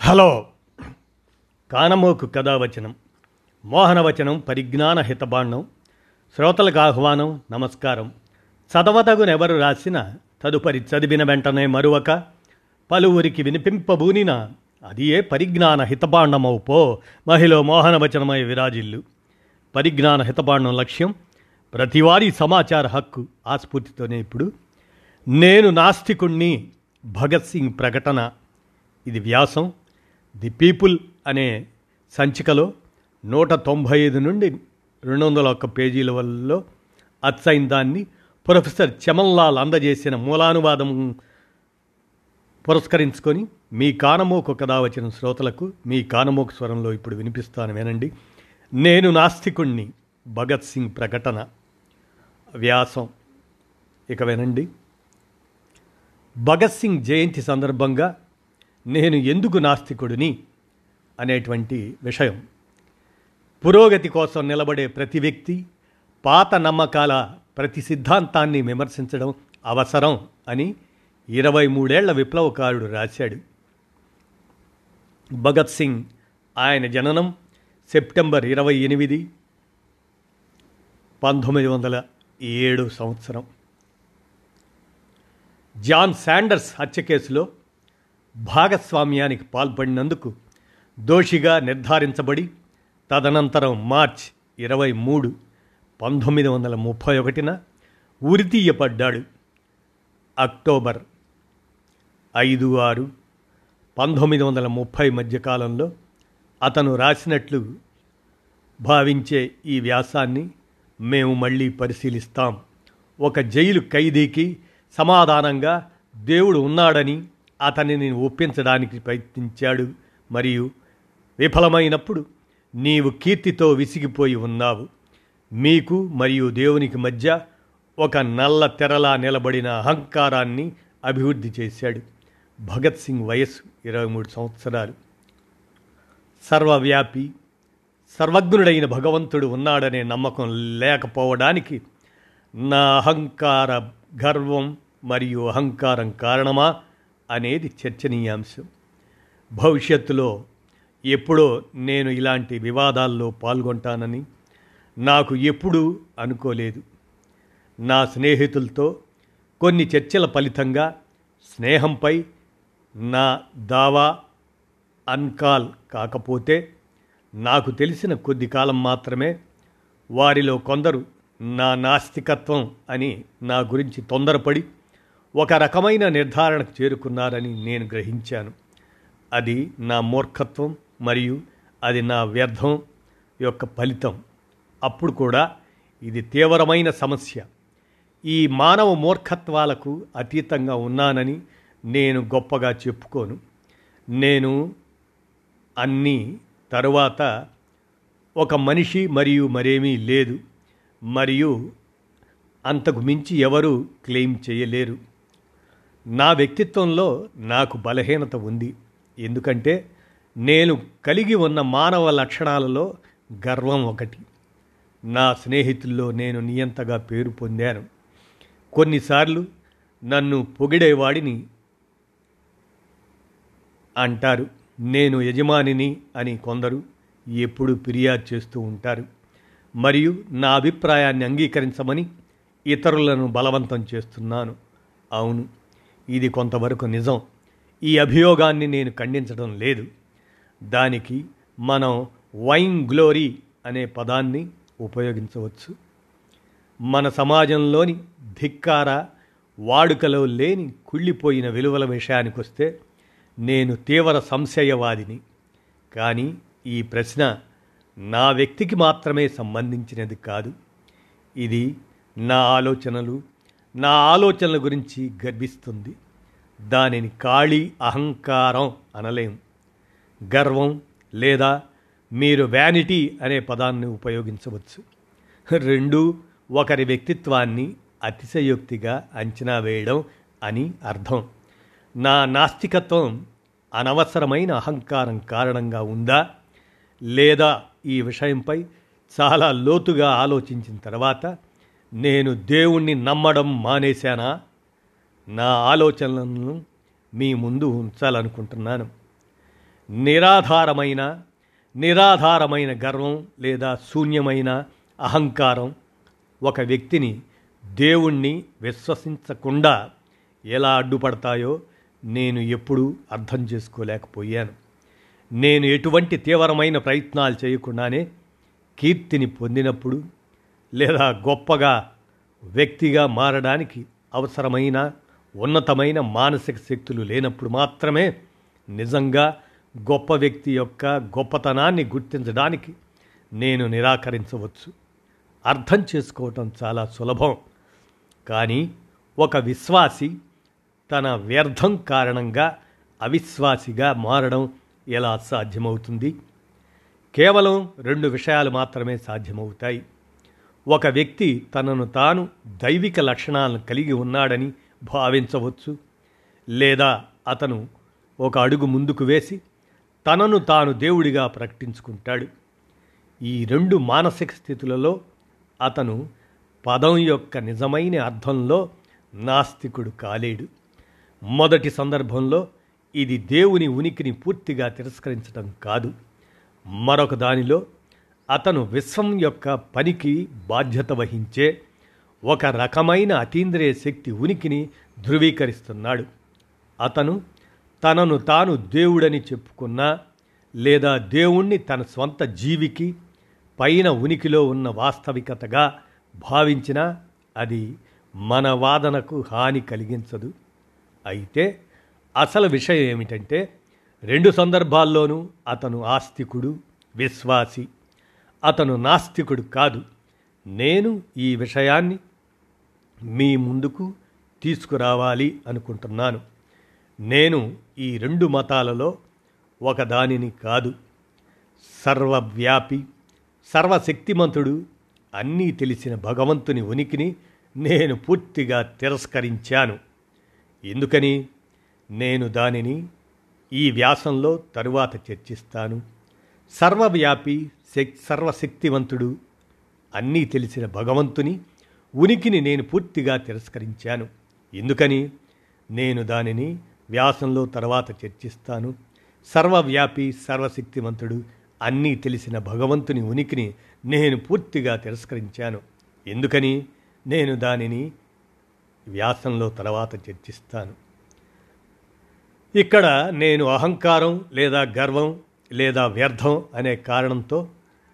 Hello. కానమోకు కథావచనం మోహనవచనం పరిజ్ఞాన హితబాండం శ్రోతలకు ఆహ్వానం నమస్కారం. చదవతగునెవరు రాసిన తదుపరి చదివిన వెంటనే మరువక పలువురికి వినిపింపబూనిన అది ఏ పరిజ్ఞాన హితబాండమవు పో మహిళ మోహనవచనమై విరాజిల్లు. పరిజ్ఞాన హితబాండం లక్ష్యం ప్రతివారీ సమాచార హక్కు ఆస్ఫూర్తితోనే ఇప్పుడు. నేను నాస్తికుణ్ణి భగత్ సింగ్ ప్రకటన. ఇది వ్యాసం ది పీపుల్ అనే సంచికలో నూట తొంభై ఐదు నుండి రెండు వందల ఒక్క పేజీల వల్ల అచ్చైన దాన్ని ప్రొఫెసర్ చమన్లాల్ అందజేసిన మూలానువాదం పురస్కరించుకొని మీ కానమోకు కథ వచ్చిన శ్రోతలకు మీ కానమోకు స్వరంలో ఇప్పుడు వినిపిస్తాను వినండి. నేను నాస్తికుణ్ణి భగత్ సింగ్ ప్రకటన. వ్యాసం. ఇక వినండి. భగత్ సింగ్ జయంతి సందర్భంగా నేను ఎందుకు నాస్తికుడిని? అనేటువంటి విషయం. పురోగతి కోసం నిలబడే ప్రతి వ్యక్తి పాత నమ్మకాల ప్రతి సిద్ధాంతాన్ని విమర్శించడం అవసరం అని ఇరవై మూడేళ్ళ విప్లవకారుడు రాశాడు. భగత్ సింగ్ ఆయన జననం సెప్టెంబర్ ఇరవై ఎనిమిది పంతొమ్మిది వందల ఏడు సంవత్సరం. జాన్ శాండర్స్ హత్య కేసులో భాగస్వామ్యానికి పాల్పడినందుకు దోషిగా నిర్ధారించబడి తదనంతరం మార్చ్ ఇరవై మూడు పంతొమ్మిది వందల ముప్పై ఒకటిన ఉరితీయపడ్డాడు అక్టోబర్ ఐదు ఆరు పంతొమ్మిది వందల ముప్పై మధ్యకాలంలో అతను రాసినట్లు భావించే ఈ వ్యాసాన్ని మేము మళ్ళీ పరిశీలిస్తాం. ఒక జైలు ఖైదీకి సమాధానంగా దేవుడు ఉన్నాడని అతనిని ఒప్పించడానికి ప్రయత్నించాడు. మరియు విఫలమైనప్పుడు నీవు కీర్తితో విసిగిపోయి ఉన్నావు. మీకు మరియు దేవునికి మధ్య ఒక నల్ల తెరలా నిలబడిన అహంకారాన్ని అభివృద్ధి చేశాడు. భగత్ సింగ్ వయస్సు ఇరవై మూడు సంవత్సరాలు. సర్వవ్యాపి సర్వజ్ఞుడైన భగవంతుడు ఉన్నాడనే నమ్మకం లేకపోవడానికి నా అహంకార గర్వం మరియు అహంకారం కారణమా? అనేది చర్చనీయాంశం. భవిష్యత్తులో ఎప్పుడో నేను ఇలాంటి వివాదాల్లో పాల్గొంటానని నాకు ఎప్పుడూ అనుకోలేదు. నా స్నేహితులతో కొన్ని చర్చల ఫలితంగా స్నేహంపై నా దావా అన్కాల్ కాకపోతే నాకు తెలిసిన కొద్ది కాలం మాత్రమే వారిలో కొందరు నా నాస్తికత్వం అని నా గురించి తొందరపడి ఒక రకమైన నిర్ధారణకు చేరుకున్నారని నేను గ్రహించాను. అది నా మూర్ఖత్వం మరియు అది నా వ్యర్థం యొక్క ఫలితం. అప్పుడు కూడా ఇది తీవ్రమైన సమస్య. ఈ మానవ మూర్ఖత్వాలకు అతీతంగా ఉన్నానని నేను గొప్పగా చెప్పుకోను. నేను అన్నీ తరువాత ఒక మనిషి మరియు మరేమీ లేదు మరియు అంతకు మించి ఎవరు క్లెయిమ్ చేయలేరు. నా వ్యక్తిత్వంలో నాకు బలహీనత ఉంది. ఎందుకంటే నేను కలిగి ఉన్న మానవ లక్షణాలలో గర్వం ఒకటి. నా స్నేహితుల్లో నేను నియంతగా పేరు పొందాను. కొన్నిసార్లు నన్ను పొగిడేవాడిని అంటారు. నేను యజమానిని అని కొందరు ఎప్పుడు ఫిర్యాదు చేస్తూ ఉంటారు. మరియు నా అభిప్రాయాన్ని అంగీకరించమని ఇతరులను బలవంతం చేస్తున్నాను. అవును ఇది కొంతవరకు నిజం. ఈ అభియోగాన్ని నేను ఖండించడం లేదు. దానికి మనం వైన్ గ్లోరీ అనే పదాన్ని ఉపయోగించవచ్చు. మన సమాజంలోని ధిక్కార వాడుకలో లేని కుళ్ళిపోయిన విలువల విషయానికి వస్తే నేను తీవ్ర సంశయవాదిని. కానీ ఈ ప్రశ్న నా వ్యక్తికి మాత్రమే సంబంధించినది కాదు. ఇది నా ఆలోచనలు నా ఆలోచనల గురించి గర్విస్తుంది. దానిని ఖాళీ అహంకారం అనలేం. గర్వం లేదా మీరు వ్యానిటీ అనే పదాన్ని ఉపయోగించవచ్చు. రెండు ఒకరి వ్యక్తిత్వాన్ని అతిశయోక్తిగా అంచనా వేయడం అని అర్థం. నా నాస్తికత్వం అనవసరమైన అహంకారం కారణంగా ఉందా? లేదా ఈ విషయంపై చాలా లోతుగా ఆలోచించిన తర్వాత నేను దేవుణ్ణి నమ్మడం మానేశానా? నా ఆలోచనలను మీ ముందు ఉంచాలనుకుంటున్నాను. నిరాధారమైన నిరాధారమైన గర్వం లేదా శూన్యమైన అహంకారం ఒక వ్యక్తిని దేవుణ్ణి విశ్వసించకుండా ఎలా అడ్డుపడతాయో నేను ఎప్పుడూ అర్థం చేసుకోలేకపోయాను. నేను ఎటువంటి తీవ్రమైన ప్రయత్నాలు చేయకుండానే కీర్తిని పొందినప్పుడు లేదా గొప్పగా వ్యక్తిగా మారడానికి అవసరమైన ఉన్నతమైన మానసిక శక్తులు లేనప్పుడు మాత్రమే నిజంగా గొప్ప వ్యక్తి యొక్క గొప్పతనాన్ని గుర్తించడానికి నేను నిరాకరించవచ్చు. అర్థం చేసుకోవటం చాలా సులభం. కానీ ఒక విశ్వాసి తన వ్యర్థం కారణంగా అవిశ్వాసిగా మారడం ఎలా సాధ్యమవుతుంది? కేవలం రెండు విషయాలు మాత్రమే సాధ్యమవుతాయి. ఒక వ్యక్తి తనను తాను దైవిక లక్షణాలను కలిగి ఉన్నాడని భావించవచ్చు. లేదా అతను ఒక అడుగు ముందుకు వేసి తనను తాను దేవుడిగా ప్రకటించుకుంటాడు. ఈ రెండు మానసిక స్థితులలో అతను పదం యొక్క నిజమైన అర్థంలో నాస్తికుడు కాలేడు. మొదటి సందర్భంలో ఇది దేవుని ఉనికిని పూర్తిగా తిరస్కరించడం కాదు. మరొక దానిలో అతను విశ్వం యొక్క పనికి బాధ్యత వహించే ఒక రకమైన అతీంద్రియ శక్తి ఉనికిని ధృవీకరిస్తున్నాడు. అతను తనను తాను దేవుడని చెప్పుకున్నా లేదా దేవుణ్ణి తన స్వంత జీవికి పైన ఉనికిలో ఉన్న వాస్తవికతగా భావించినా అది మన వాదనకు హాని కలిగించదు. అయితే అసలు విషయం ఏమిటంటే రెండు సందర్భాల్లోనూ అతను ఆస్తికుడు విశ్వాసి. అతను నాస్తికుడు కాదు. నేను ఈ విషయాన్ని మీ ముందుకు తీసుకురావాలి అనుకుంటున్నాను. నేను ఈ రెండు మతాలలో ఒకదానిని కాదు. సర్వవ్యాపి సర్వశక్తిమంతుడు అన్నీ తెలిసిన భగవంతుని ఉనికిని నేను పూర్తిగా తిరస్కరించాను. ఎందుకని? నేను దానిని ఈ వ్యాసంలో తరువాత చర్చిస్తాను. సర్వవ్యాపి సర్వశక్తివంతుడు. అన్నీ తెలిసిన భగవంతుని ఉనికిని నేను పూర్తిగా తిరస్కరించాను. ఎందుకని? నేను దానిని వ్యాసంలో తర్వాత చర్చిస్తాను. సర్వవ్యాపి సర్వశక్తివంతుడు అన్నీ తెలిసిన భగవంతుని ఉనికిని నేను పూర్తిగా తిరస్కరించాను. ఎందుకని? నేను దానిని వ్యాసంలో తర్వాత చర్చిస్తాను. ఇక్కడ నేను అహంకారం లేదా గర్వం లేదా వ్యర్థం అనే కారణంతో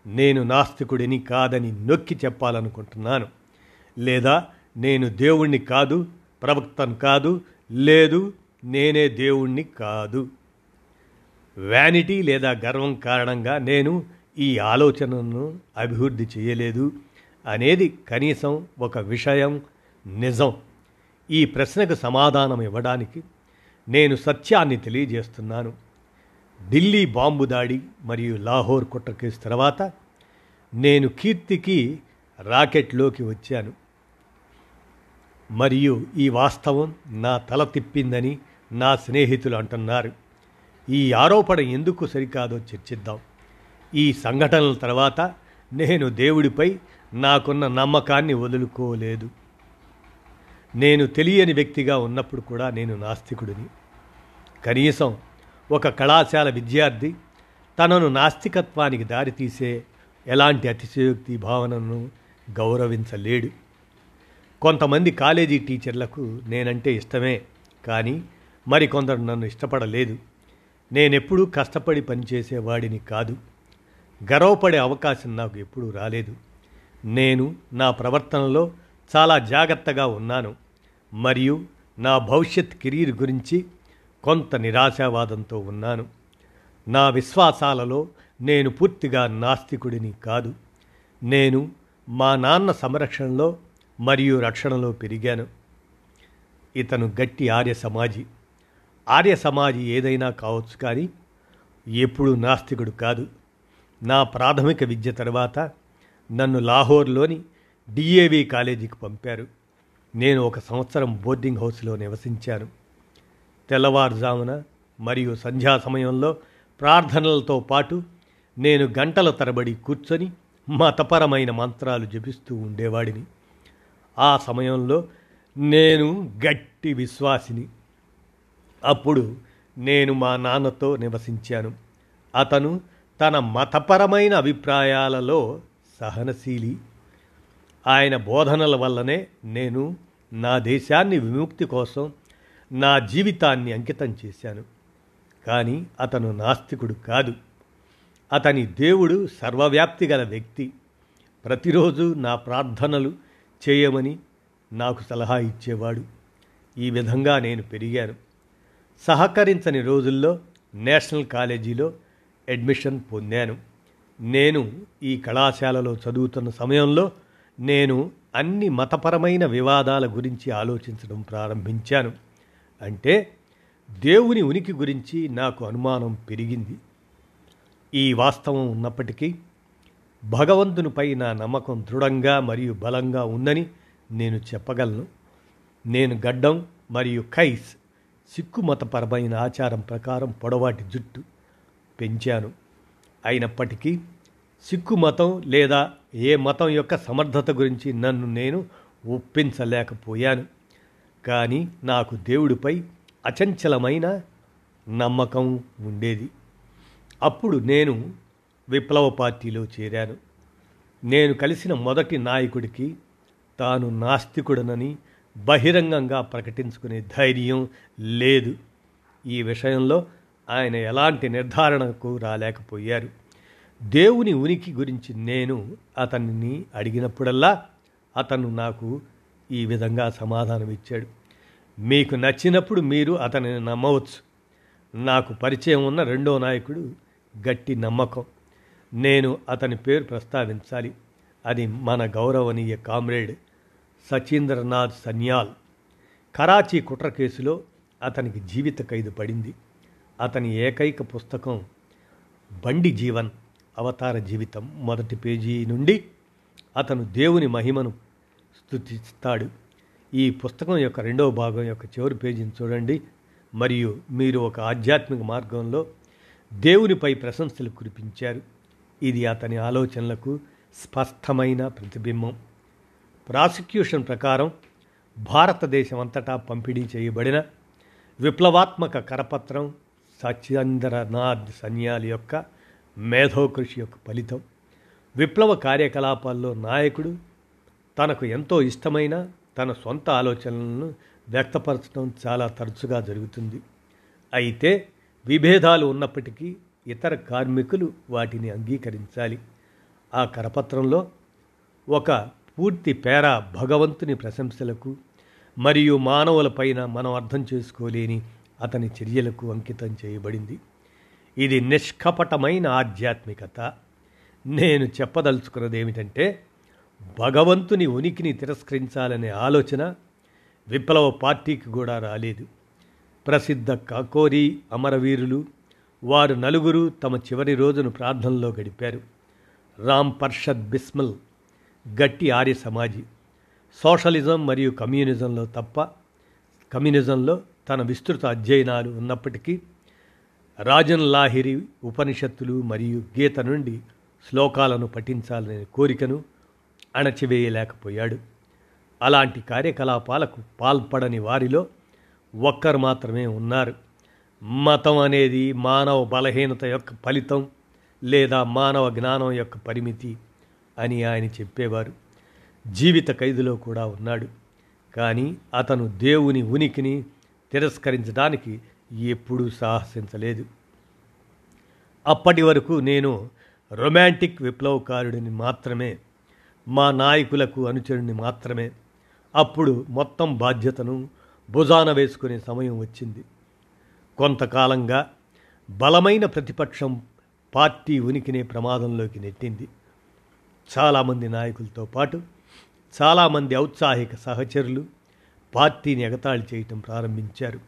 నేను నాస్తికుడిని కాదని నొక్కి చెప్పాలనుకుంటున్నాను. లేదా నేను దేవుణ్ణి కాదు ప్రవక్తను కాదు లేదు నేనే దేవుణ్ణి కాదు. వ్యానిటీ లేదా గర్వం కారణంగా నేను ఈ ఆలోచనను అభివృద్ధి చేయలేదు అనేది కనీసం ఒక విషయం నిజం. ఈ ప్రశ్నకు సమాధానం ఇవ్వడానికి నేను సత్యాన్ని తెలియజేస్తున్నాను. ఢిల్లీ బాంబు దాడి మరియు లాహోర్ కుట్ర కేసు తర్వాత నేను కీర్తికి రాకెట్లోకి వచ్చాను. మరియు ఈ వాస్తవం నా తల తిప్పిందని నా స్నేహితులు అంటున్నారు. ఈ ఆరోపణ ఎందుకు సరికాదో చర్చిద్దాం. ఈ సంఘటనల తర్వాత నేను దేవుడిపై నాకున్న నమ్మకాన్ని వదులుకోలేదు. నేను తెలియని వ్యక్తిగా ఉన్నప్పుడు కూడా నేను నాస్తికుడిని. కనీసం ఒక కళాశాల విద్యార్థి తనను నాస్తికత్వానికి దారితీసే ఎలాంటి అతిశయోక్తి భావనను గౌరవించలేడు. కొంతమంది కాలేజీ టీచర్లకు నేనంటే ఇష్టమే కానీ మరికొందరు నన్ను ఇష్టపడలేదు. నేనెప్పుడూ కష్టపడి పనిచేసేవాడిని కాదు. గర్వపడే అవకాశం నాకు ఎప్పుడూ రాలేదు. నేను నా ప్రవర్తనలో చాలా జాగ్రత్తగా ఉన్నాను. మరియు నా భవిష్యత్ కెరీర్ గురించి కొంత నిరాశావాదంతో ఉన్నాను. నా విశ్వాసాలలో నేను పూర్తిగా నాస్తికుడిని కాదు. నేను మా నాన్న సంరక్షణలో మరియు రక్షణలో పెరిగాను. ఇతను గట్టి ఆర్య సమాజి. ఆర్య సమాజి ఏదైనా కావచ్చు కానీ ఎప్పుడూ నాస్తికుడు కాదు. నా ప్రాథమిక విద్య తర్వాత నన్ను లాహోర్లోని డిఏవి కాలేజీకి పంపారు. నేను ఒక సంవత్సరం బోర్డింగ్ హౌస్లో నివసించాను. తెల్లవారుజామున మరియు సంధ్యా సమయంలో ప్రార్థనలతో పాటు నేను గంటల తరబడి కూర్చొని మతపరమైన మంత్రాలు జపిస్తూ ఉండేవాడిని. ఆ సమయంలో నేను గట్టి విశ్వాసిని. అప్పుడు నేను మా నాన్నతో నివసించాను. అతను తన మతపరమైన అభిప్రాయాలలో సహనశీలి. ఆయన బోధనల వల్లనే నేను నా దేశాన్ని విముక్తి కోసం నా జీవితాన్ని అంకితం చేశాను. కానీ అతను నాస్తికుడు కాదు. అతని దేవుడు సర్వవ్యాప్తి గల వ్యక్తి. ప్రతిరోజు నా ప్రార్థనలు చేయమని నాకు సలహా ఇచ్చేవాడు. ఈ విధంగా నేను పెరిగాను. సహకరించని రోజుల్లో నేషనల్ కాలేజీలో అడ్మిషన్ పొందాను. నేను ఈ కళాశాలలో చదువుతున్న సమయంలో నేను అన్ని మతపరమైన వివాదాల గురించి ఆలోచించడం ప్రారంభించాను. అంటే దేవుని ఉనికి గురించి నాకు అనుమానం పెరిగింది. ఈ వాస్తవం ఉన్నప్పటికీ భగవంతునిపై నా నమ్మకం దృఢంగా మరియు బలంగా ఉందని నేను చెప్పగలను. నేను గడ్డం మరియు ఖైస్ సిక్కు మతపరమైన ఆచారం ప్రకారం పొడవాటి జుట్టు పెంచాను. అయినప్పటికీ సిక్కు మతం లేదా ఏ మతం యొక్క సమర్థత గురించి నన్ను నేను ఒప్పించలేకపోయాను. కానీ నాకు దేవుడిపై అచంచలమైన నమ్మకం ఉండేది. అప్పుడు నేను విప్లవ పార్టీలో చేరాను. నేను కలిసిన మొదటి నాయకుడికి తాను నాస్తికుడనని బహిరంగంగా ప్రకటించుకునే ధైర్యం లేదు. ఈ విషయంలో ఆయన ఎలాంటి నిర్ధారణకు రాలేకపోయారు. దేవుని ఉనికి గురించి నేను అతన్ని అడిగినప్పుడల్లా అతను నాకు ఈ విధంగా సమాధానం ఇచ్చాడు మీకు నచ్చినప్పుడు మీరు అతనిని నమ్మవచ్చు. నాకు పరిచయం ఉన్న రెండో నాయకుడు గట్టి నమ్మకం. నేను అతని పేరు ప్రస్తావించాలి. అది మన గౌరవనీయ కామ్రేడ్ సచీంద్రనాథ్ సన్యాల్. కరాచీ కుట్ర కేసులో అతనికి జీవిత ఖైదు పడింది. అతని ఏకైక పుస్తకం బండి జీవన్ అవతార జీవితం మొదటి పేజీ నుండి అతను దేవుని మహిమను స్థుతిస్తాడు ఈ పుస్తకం యొక్క రెండవ భాగం యొక్క చివరి పేజీని చూడండి. మరియు మీరు ఒక ఆధ్యాత్మిక మార్గంలో దేవునిపై ప్రశంసలు కురిపించారు. ఇది అతని ఆలోచనలకు స్పష్టమైన ప్రతిబింబం. ప్రాసిక్యూషన్ ప్రకారం భారతదేశం అంతటా పంపిణీ చేయబడిన విప్లవాత్మక కరపత్రం సత్యేంద్రనాథ్ సన్యాల్ యొక్క మేధోకృషి యొక్క ఫలితం. విప్లవ కార్యకలాపాల్లో నాయకుడు తనకు ఎంతో ఇష్టమైన తన సొంత ఆలోచనలను వ్యక్తపరచడం చాలా తరచుగా జరుగుతుంది. అయితే విభేదాలు ఉన్నప్పటికీ ఇతర కార్మికులు వాటిని అంగీకరించాలి. ఆ కరపత్రంలో ఒక పూర్తి పేర భగవంతుని ప్రశంసలకు మరియు మానవులపైన మనం అర్థం చేసుకోలేని అతని చర్యలకు అంకితం చేయబడింది. ఇది నిష్కపటమైన ఆధ్యాత్మికత. నేను చెప్పదలుచుకున్నది ఏమిటంటే భగవంతుని ఉనికిని తిరస్కరించాలనే ఆలోచన విప్లవ పార్టీకి కూడా రాలేదు. ప్రసిద్ధ కాకోరి అమరవీరులు వారు నలుగురు తమ చివరి రోజును ప్రార్థనలో గడిపారు. రామ్ పర్షద్ బిస్మల్ గట్టి ఆర్య సమాజి. సోషలిజం మరియు కమ్యూనిజంలో తప్ప కమ్యూనిజంలో తన విస్తృత అధ్యయనాలు ఉన్నప్పటికీ రాజన్ లాహిరి ఉపనిషత్తులు మరియు గీత నుండి శ్లోకాలను పఠించాలనే కోరికను అణచివేయలేకపోయాడు. అలాంటి కార్యకలాపాలకు పాల్పడని వారిలో ఒక్కరు మాత్రమే ఉన్నారు. మతం అనేది మానవ బలహీనత యొక్క ఫలితం లేదా మానవ జ్ఞానం యొక్క పరిమితి అని ఆయన చెప్పేవారు. జీవిత ఖైదులో కూడా ఉన్నాడు. కానీ అతను దేవుని ఉనికిని తిరస్కరించడానికి ఎప్పుడూ సాహసించలేదు. అప్పటి వరకు నేను రొమాంటిక్ విప్లవకారుడిని మాత్రమే మా నాయకులకు అనుచరుని మాత్రమే. అప్పుడు మొత్తం బాధ్యతను భుజాన వేసుకునే సమయం వచ్చింది. కొంతకాలంగా బలమైన ప్రతిపక్షం పార్టీ ఉనికినే ప్రమాదంలోకి నెట్టింది. చాలామంది నాయకులతో పాటు చాలామంది ఔత్సాహిక సహచరులు పార్టీని ఎగతాళి చేయటం ప్రారంభించారు.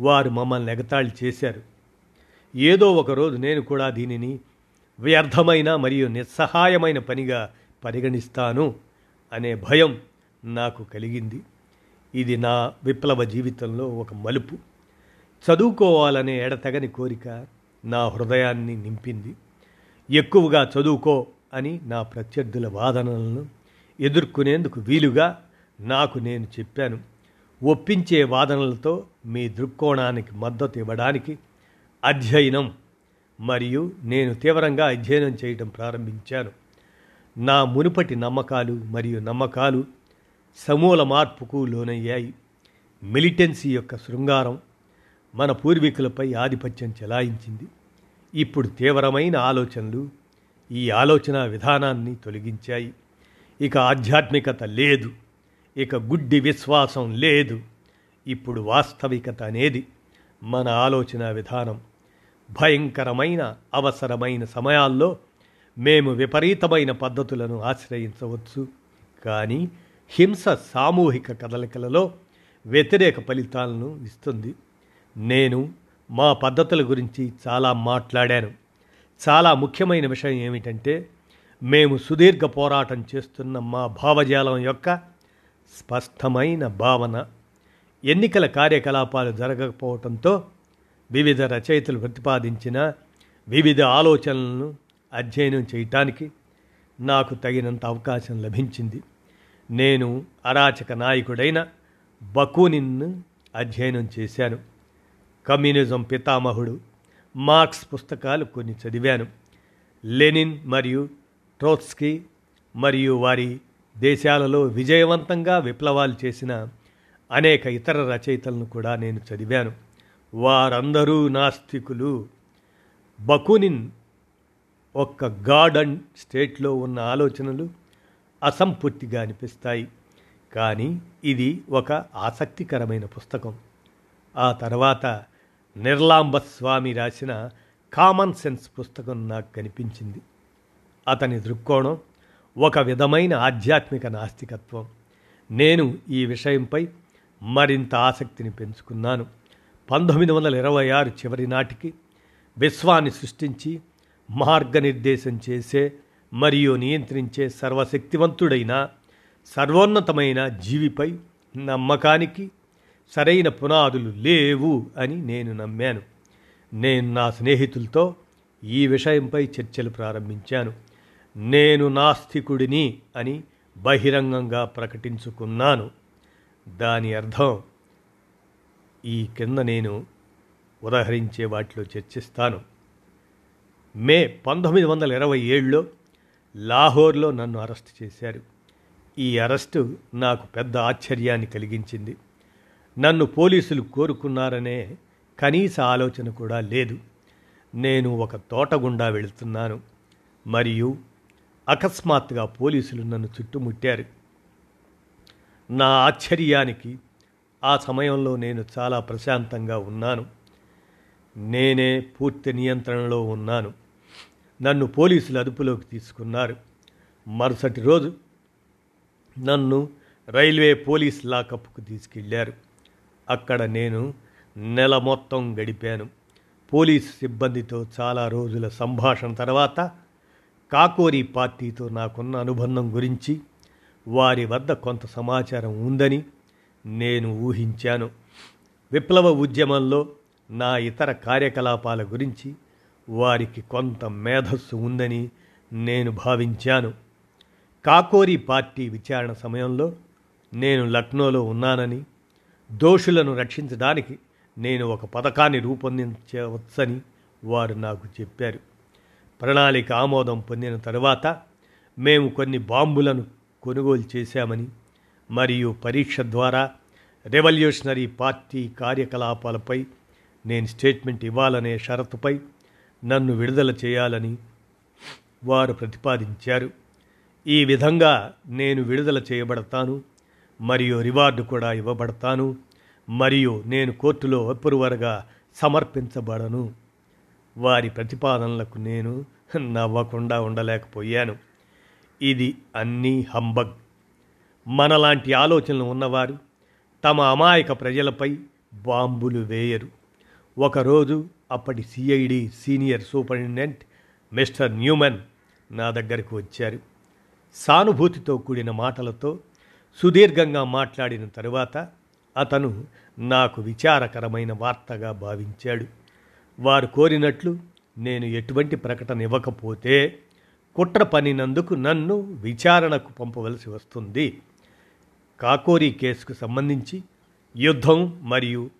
వారు మమ్మల్ని ఎగతాళి చేశారు. ఏదో ఒకరోజు నేను కూడా దీనిని వ్యర్థమైన మరియు నిస్సహాయమైన పనిగా పరిగణిస్తాను అనే భయం నాకు కలిగింది. ఇది నా విప్లవ జీవితంలో ఒక మలుపు. చదువుకోవాలనే ఎడతెగని కోరిక నా హృదయాన్ని నింపింది. ఎక్కువగా చదువుకో అని నా ప్రత్యర్థుల వాదనలను ఎదుర్కొనేందుకు వీలుగా నాకు నేను చెప్పాను. ఒప్పించే వాదనలతో మీ దృక్కోణానికి మద్దతు ఇవ్వడానికి అధ్యయనం మరియు నేను తీవ్రంగా అధ్యయనం చేయడం ప్రారంభించాను. నా మునుపటి నమ్మకాలు మరియు నమ్మకాలు సమూల మార్పుకు లోనయ్యాయి. మిలిటెన్సీ యొక్క శృంగారం మన పూర్వీకులపై ఆధిపత్యం చెలాయించింది. ఇప్పుడు తీవ్రమైన ఆలోచనలు ఈ ఆలోచన విధానాన్ని తొలగించాయి. ఇక ఆధ్యాత్మికత లేదు. ఇక గుడ్డి విశ్వాసం లేదు. ఇప్పుడు వాస్తవికత అనేది మన ఆలోచన విధానం. భయంకరమైన అవసరమైన సమయాల్లో మేము విపరీతమైన పద్ధతులను ఆశ్రయించవచ్చు. కానీ హింస సామూహిక కదలికలలో వ్యతిరేక ఫలితాలను ఇస్తుంది. నేను మా పద్ధతుల గురించి చాలా మాట్లాడాను. చాలా ముఖ్యమైన విషయం ఏమిటంటే మేము సుదీర్ఘ పోరాటం చేస్తున్న మా భావజాలం యొక్క స్పష్టమైన భావన. ఎన్నికల కార్యకలాపాలు జరగకపోవడంతో వివిధ రచయితలు ప్రతిపాదించిన వివిధ ఆలోచనలను అధ్యయనం చేయటానికి నాకు తగినంత అవకాశం లభించింది. నేను అరాచక నాయకుడైన బకూనిన్ను అధ్యయనం చేశాను. కమ్యూనిజం పితామహుడు మార్క్స్ పుస్తకాలు కొన్ని చదివాను. లెనిన్ మరియు ట్రోత్స్కీ మరియు వారి దేశాలలో విజయవంతంగా విప్లవాలు చేసిన అనేక ఇతర రచయితలను కూడా నేను చదివాను. వారందరూ నాస్తికులు. బకునిన్ ఒక్క గాడ్ అండ్ స్టేట్లో ఉన్న ఆలోచనలు అసంపూర్తిగా అనిపిస్తాయి. కానీ ఇది ఒక ఆసక్తికరమైన పుస్తకం. ఆ తర్వాత నిర్లాంబ స్వామి రాసిన కామన్ సెన్స్ పుస్తకం నాకు కనిపించింది. అతని దృక్కోణం ఒక విధమైన ఆధ్యాత్మిక నాస్తికత్వం. నేను ఈ విషయంపై మరింత ఆసక్తిని పెంచుకున్నాను. పంతొమ్మిది వందల ఇరవై ఆరు చివరి నాటికి విశ్వాన్ని సృష్టించి మార్గనిర్దేశం చేసే మరియు నియంత్రించే సర్వశక్తివంతుడైన సర్వోన్నతమైన జీవిపై నమ్మకానికి సరైన పునాదులు లేవు అని నేను నమ్మాను. నేను నా స్నేహితులతో ఈ విషయంపై చర్చలు ప్రారంభించాను. నేను నాస్తికుడిని అని బహిరంగంగా ప్రకటించుకున్నాను. దాని అర్థం ఈ కింద నేను ఉదహరించే వాటిలో చర్చిస్తాను. మే పంతొమ్మిది వందల ఇరవై ఏడులో లాహోర్లో నన్ను అరెస్ట్ చేశారు. ఈ అరెస్టు నాకు పెద్ద ఆశ్చర్యాన్ని కలిగించింది. నన్ను పోలీసులు కోరుకున్నారనే కనీస ఆలోచన కూడా లేదు. నేను ఒక తోట గుండా వెళుతున్నాను. మరియు అకస్మాత్తుగా పోలీసులు నన్ను చుట్టుముట్టారు. నా ఆశ్చర్యానికి ఆ సమయంలో నేను చాలా ప్రశాంతంగా ఉన్నాను. నేనే పూర్తి నియంత్రణలో ఉన్నాను. నన్ను పోలీసులు అదుపులోకి తీసుకున్నారు. మరుసటి రోజు నన్ను రైల్వే పోలీస్ లాకప్కు తీసుకెళ్ళారు. అక్కడ నేను నెల మొత్తం గడిపాను. పోలీసు సిబ్బందితో చాలా రోజుల సంభాషణ తర్వాత కాకోరి పార్టీతో నాకున్న అనుబంధం గురించి వారి వద్ద కొంత సమాచారం ఉందని నేను ఊహించాను. విప్లవ ఉద్యమంలో నా ఇతర కార్యకలాపాల గురించి వారికి కొంత మేధస్సు ఉందని నేను భావించాను. కాకోరి పార్టీ విచారణ సమయంలో నేను లక్నోలో ఉన్నానని దోషులను రక్షించడానికి నేను ఒక పథకాన్ని రూపొందించవచ్చని వారు నాకు చెప్పారు. ప్రణాళిక ఆమోదం పొందిన తర్వాత మేము కొన్ని బాంబులను కొనుగోలు చేశామని మరియు పరీక్ష ద్వారా రెవల్యూషనరీ పార్టీ కార్యకలాపాలపై నేను స్టేట్మెంట్ ఇవ్వాలనే షరతుపై నన్ను విడుదల చేయాలని వారు ప్రతిపాదించారు. ఈ విధంగా నేను విడుదల చేయబడతాను మరియు రివార్డు కూడా ఇవ్వబడతాను మరియు నేను కోర్టులో అప్రూవర్గా సమర్పించబడను. వారి ప్రతిపాదనలకు నేను నవ్వకుండా ఉండలేకపోయాను. ఇది అన్నీ హంబగ్. మనలాంటి ఆలోచనలు ఉన్నవారు తమ అమాయక ప్రజలపై బాంబులు వేయరు. ఒకరోజు అప్పటి CID senior superintendent mister Newman నా దగ్గరకు వచ్చారు. సానుభూతితో కూడిన మాటలతో సుదీర్ఘంగా మాట్లాడిన తరువాత అతను నాకు విచారకరమైన వార్తగా భావించాడు. వారు కోరినట్లు నేను ఎటువంటి ప్రకటన ఇవ్వకపోతే కుట్ర పనినందుకు నన్ను విచారణకు పంపవలసి వస్తుంది. కాకోరీ కేసుకు సంబంధించి యుద్ధం మరియు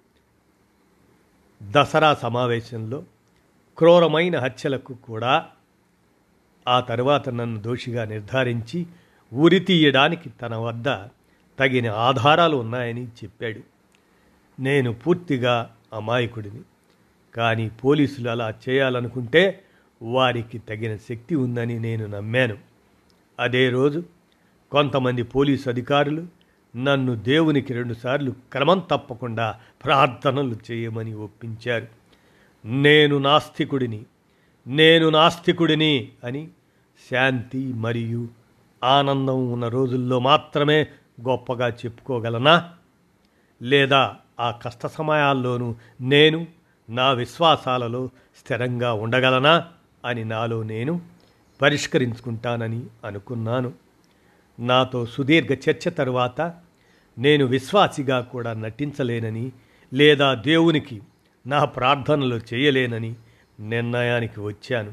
దసరా సమావేశంలో క్రూరమైన హత్యలకు కూడా ఆ తరువాత నన్ను దోషిగా నిర్ధారించి ఉరి తీయడానికి తన వద్ద తగిన ఆధారాలు ఉన్నాయని చెప్పాడు. నేను పూర్తిగా అమాయకుడిని. కానీ పోలీసులు అలా చేయాలనుకుంటే వారికి తగిన శక్తి ఉందని నేను నమ్మాను. అదే రోజు కొంతమంది పోలీసు అధికారులు నన్ను దేవునికి రెండుసార్లు క్రమం తప్పకుండా ప్రార్థనలు చేయమని ఒప్పించారు. నేను నాస్తికుడిని నేను నాస్తికుడిని అని శాంతి మరియు ఆనందం ఉన్న రోజుల్లో మాత్రమే గొప్పగా చెప్పుకోగలనా? లేదా ఆ కష్ట సమయాల్లోనూ నేను నా విశ్వాసాలలో స్థిరంగా ఉండగలనా అని నాలో నేను పరిష్కరించుకుంటానని అనుకున్నాను. నాతో సుదీర్ఘ చర్చ తరువాత నేను విశ్వాసిగా కూడా నటించలేనని లేదా దేవునికి నా ప్రార్థనలు చేయలేనని నిర్ణయానికి వచ్చాను.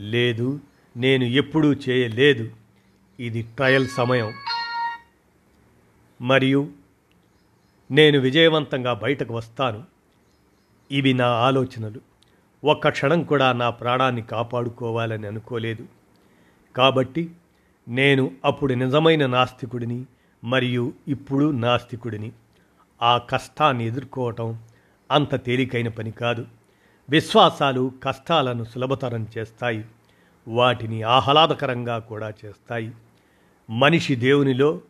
లేదు నేను ఎప్పుడూ చేయలేదు. ఇది ట్రయల్ సమయం. మరియు నేను విజయవంతంగా బయటకు వస్తాను. ఇవి నా ఆలోచనలు. ఒక్క క్షణం కూడా నా ప్రాణాన్ని కాపాడుకోవాలని అనుకోలేదు. కాబట్టి నేను అప్పుడు నిజమైన నాస్తికుడిని మరియు ఇప్పుడు నాస్తికుడిని. ఆ కష్టాన్ని ఎదుర్కోవటం అంత తేలికైన పని కాదు. విశ్వాసాలు కష్టాలను సులభతరం చేస్తాయి. వాటిని ఆహ్లాదకరంగా కూడా చేస్తాయి. మనిషి దేవునిలో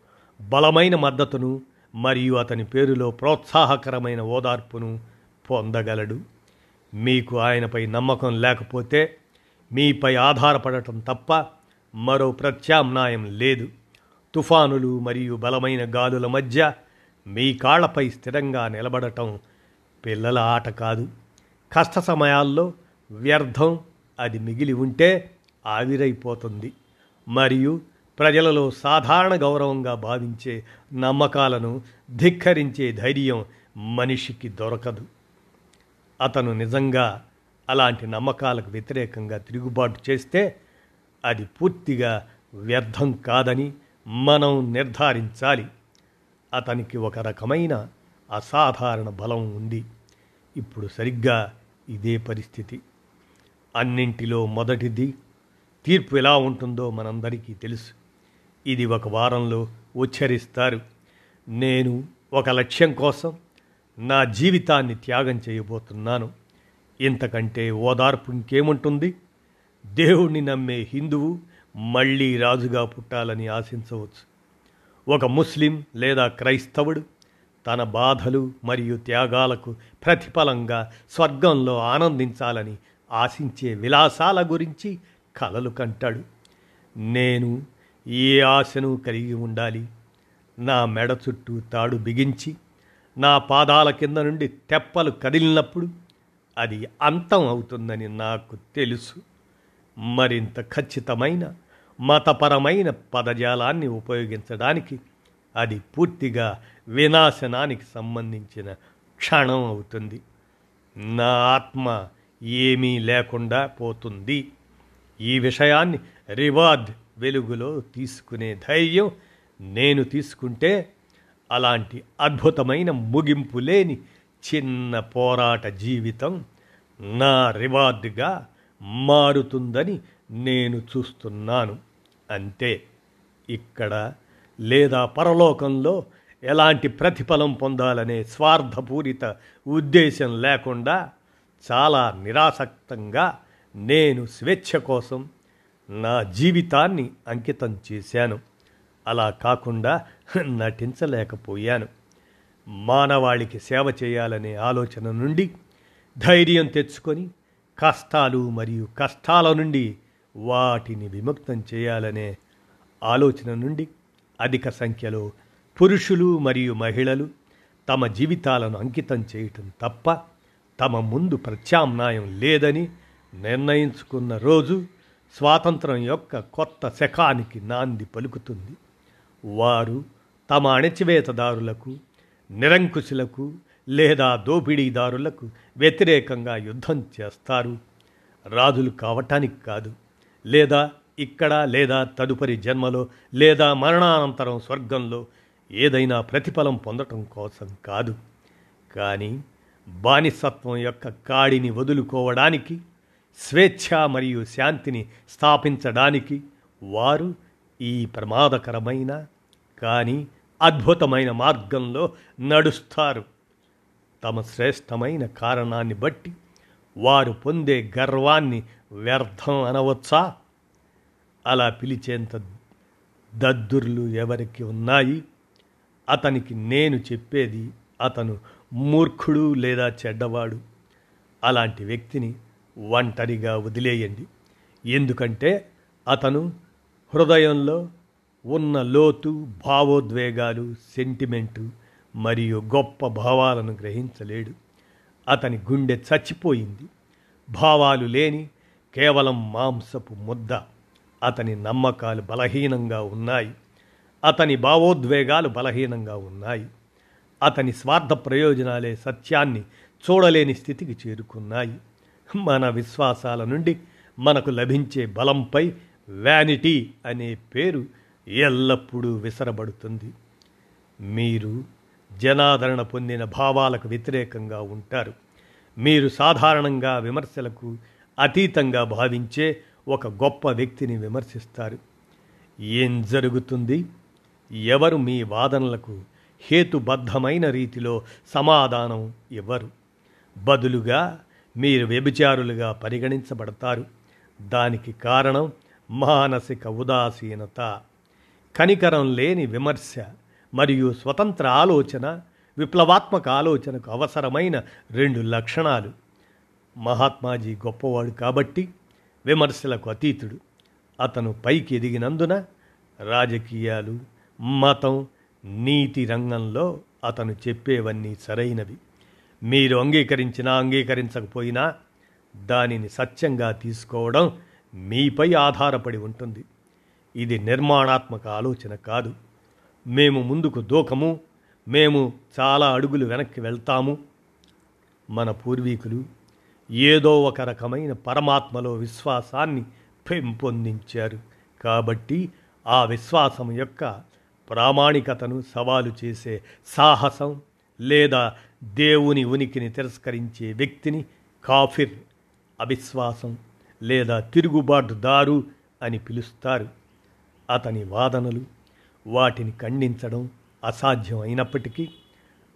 బలమైన మద్దతును మరియు అతని పేరులో ప్రోత్సాహకరమైన ఓదార్పును పొందగలడు. మీకు ఆయనపై నమ్మకం లేకపోతే మీపై ఆధారపడటం తప్ప మరో ప్రత్యామ్నాయం లేదు. తుఫానులు మరియు బలమైన గాలుల మధ్య మీ కాళ్ళపై స్థిరంగా నిలబడటం పిల్లల ఆట కాదు. కష్ట సమయాల్లో వ్యర్థం అది మిగిలి ఉంటే ఆవిరైపోతుంది. మరియు ప్రజలలో సాధారణ గౌరవంగా భావించే నమ్మకాలను ధిక్కరించే ధైర్యం మనిషికి దొరకదు. అతను నిజంగా అలాంటి నమ్మకాలకు వ్యతిరేకంగా తిరుగుబాటు చేస్తే అది పూర్తిగా వ్యర్థం కాదని మనం నిర్ధారించాలి. అతనికి ఒక రకమైన అసాధారణ బలం ఉంది. ఇప్పుడు సరిగ్గా ఇదే పరిస్థితి. అన్నింటిలో మొదటిది తీర్పు ఎలా ఉంటుందో మనందరికీ తెలుసు. ఇది ఒక వారంలో ఉచ్చరిస్తారు. నేను ఒక లక్ష్యం కోసం నా జీవితాన్ని త్యాగం చేయబోతున్నాను. ఇంతకంటే ఓదార్పు ఇంకేముంటుంది? దేవుణ్ణి నమ్మే హిందువు మళ్ళీ రాజుగా పుట్టాలని ఆశించవచ్చు. ఒక ముస్లిం లేదా క్రైస్తవుడు తన బాధలు మరియు త్యాగాలకు ప్రతిఫలంగా స్వర్గంలో ఆనందించాలని ఆశించే విలాసాల గురించి కలలు కంటాడు. నేను ఏ ఆశను కలిగి ఉండాలి? నా మెడ చుట్టూ తాడు బిగించి నా పాదాల కింద నుండి తెప్పలు కదిలినప్పుడు అది అంతం అవుతుందని నాకు తెలుసు. మరింత ఖచ్చితమైన మతపరమైన పదజాలాన్ని ఉపయోగించడానికి అది పూర్తిగా వినాశనానికి సంబంధించిన క్షణం అవుతుంది. నా ఆత్మ ఏమీ లేకుండా పోతుంది. ఈ విషయాన్ని రివార్డ్ వెలుగులో తీసుకునే ధైర్యం నేను తీసుకుంటే అలాంటి అద్భుతమైన ముగింపు లేని చిన్న పోరాట జీవితం నా రివార్డ్గా మారుతుందని నేను చూస్తున్నాను. అంతే ఇక్కడ లేదా పరలోకంలో ఎలాంటి ప్రతిఫలం పొందాలనే స్వార్థపూరిత ఉద్దేశం లేకుండా చాలా నిరాసక్తంగా నేను స్వేచ్ఛ కోసం నా జీవితాన్ని అంకితం చేశాను. అలా కాకుండా నటించలేకపోయాను. మానవాళికి సేవ చేయాలనే ఆలోచన నుండి ధైర్యం తెచ్చుకొని కష్టాలు మరియు కష్టాల నుండి వాటిని విముక్తం చేయాలనే ఆలోచన నుండి అధిక సంఖ్యలో పురుషులు మరియు మహిళలు తమ జీవితాలను అంకితం చేయటం తప్ప తమ ముందు ప్రత్యామ్నాయం లేదని నిర్ణయించుకున్న రోజు స్వాతంత్రం యొక్క కొత్త శకానికి నాంది పలుకుతుంది. వారు తమ అణచివేతదారులకు నిరంకుశులకు లేదా దోపిడీదారులకు వ్యతిరేకంగా యుద్ధం చేస్తారు. రాజులు కావటానికి కాదు. లేదా ఇక్కడ లేదా తదుపరి జన్మలో లేదా మరణానంతరం స్వర్గంలో ఏదైనా ప్రతిఫలం పొందటం కోసం కాదు. కానీ బానిసత్వం యొక్క కాడిని వదులుకోవడానికి స్వేచ్ఛ మరియు శాంతిని స్థాపించడానికి వారు ఈ ప్రమాదకరమైన కానీ అద్భుతమైన మార్గంలో నడుస్తారు. తమ శ్రేష్టమైన కారణాన్ని బట్టి వారు పొందే గర్వాన్ని వ్యర్థం అనవచ్చా? అలా పిలిచేంత దద్దుర్లు ఎవరికి ఉన్నాయి? అతనికి నేను చెప్పేది అతను మూర్ఖుడు లేదా చెడ్డవాడు. అలాంటి వ్యక్తిని ఒంటరిగా వదిలేయండి. ఎందుకంటే అతను హృదయంలో ఉన్న లోతు భావోద్వేగాలు సెంటిమెంటు మరియు గొప్ప భావాలను గ్రహించలేడు. అతని గుండె చచ్చిపోయింది. భావాలు లేని కేవలం మాంసపు ముద్ద. అతని నమ్మకాలు బలహీనంగా ఉన్నాయి. అతని భావోద్వేగాలు బలహీనంగా ఉన్నాయి. అతని స్వార్థ ప్రయోజనాలే సత్యాన్ని చూడలేని స్థితికి చేరుకున్నాయి. మన విశ్వాసాల నుండి మనకు లభించే బలంపై వ్యానిటీ అనే పేరు ఎల్లప్పుడూ విసరబడుతుంది. మీరు జనాదరణ పొందిన భావాలకు వ్యతిరేకంగా ఉంటారు. మీరు సాధారణంగా విమర్శలకు అతీతంగా భావించే ఒక గొప్ప వ్యక్తిని విమర్శిస్తారు. ఏం జరుగుతుంది? ఎవరు మీ వాదనలకు హేతుబద్ధమైన రీతిలో సమాధానం ఇవ్వరు? బదులుగా మీరు వ్యభిచారులుగా పరిగణించబడతారు. దానికి కారణం మానసిక ఉదాసీనత. కనికరం లేని విమర్శ మరియు స్వతంత్ర ఆలోచన విప్లవాత్మక ఆలోచనకు అవసరమైన రెండు లక్షణాలు. మహాత్మాజీ గొప్పవాడు కాబట్టి విమర్శలకు అతీతుడు. అతను పైకి ఎదిగినందున రాజకీయాలు మతం నీతి రంగంలో అతను చెప్పేవన్నీ సరైనవి. మీరు అంగీకరించినా అంగీకరించకపోయినా దానిని సత్యంగా తీసుకోవడం మీపై ఆధారపడి ఉంటుంది. ఇది నిర్మాణాత్మక ఆలోచన కాదు. మేము ముందుకు దూకము మేము చాలా అడుగులు వెనక్కి వెళ్తాము. మన పూర్వీకులు ఏదో ఒక రకమైన పరమాత్మలో విశ్వాసాన్ని పెంపొందించారు. కాబట్టి ఆ విశ్వాసం యొక్క ప్రామాణికతను సవాలు చేసే సాహసం లేదా దేవుని ఉనికిని తిరస్కరించే వ్యక్తిని కాఫిర్ అవిశ్వాసం లేదా తిరుగుబాటుదారు అని పిలుస్తారు. అతని వాదనలు వాటిని ఖండించడం అసాధ్యం అయినప్పటికీ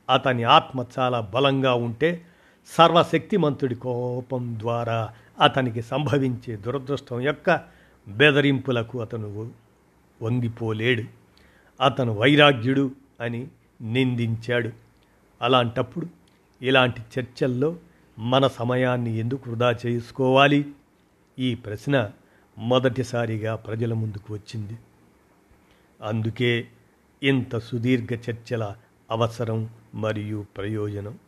అతని ఆత్మ చాలా బలంగా ఉంటే సర్వశక్తిమంతుడి కోపం ద్వారా అతనికి సంభవించే దురదృష్టం యొక్క బెదరింపులకు అతను వంగిపోలేడు. అతను వైరాగ్యుడు అని నిందించాడు. అలాంటప్పుడు ఇలాంటి చర్చల్లో మన సమయాన్ని ఎందుకు వృధా చేసుకోవాలి? ఈ ప్రశ్న మొదటిసారిగా ప్రజల ముందుకు వచ్చింది. అందుకే ఇంత సుదీర్ఘ చర్చల అవసరం మరియు ప్రయోజనం.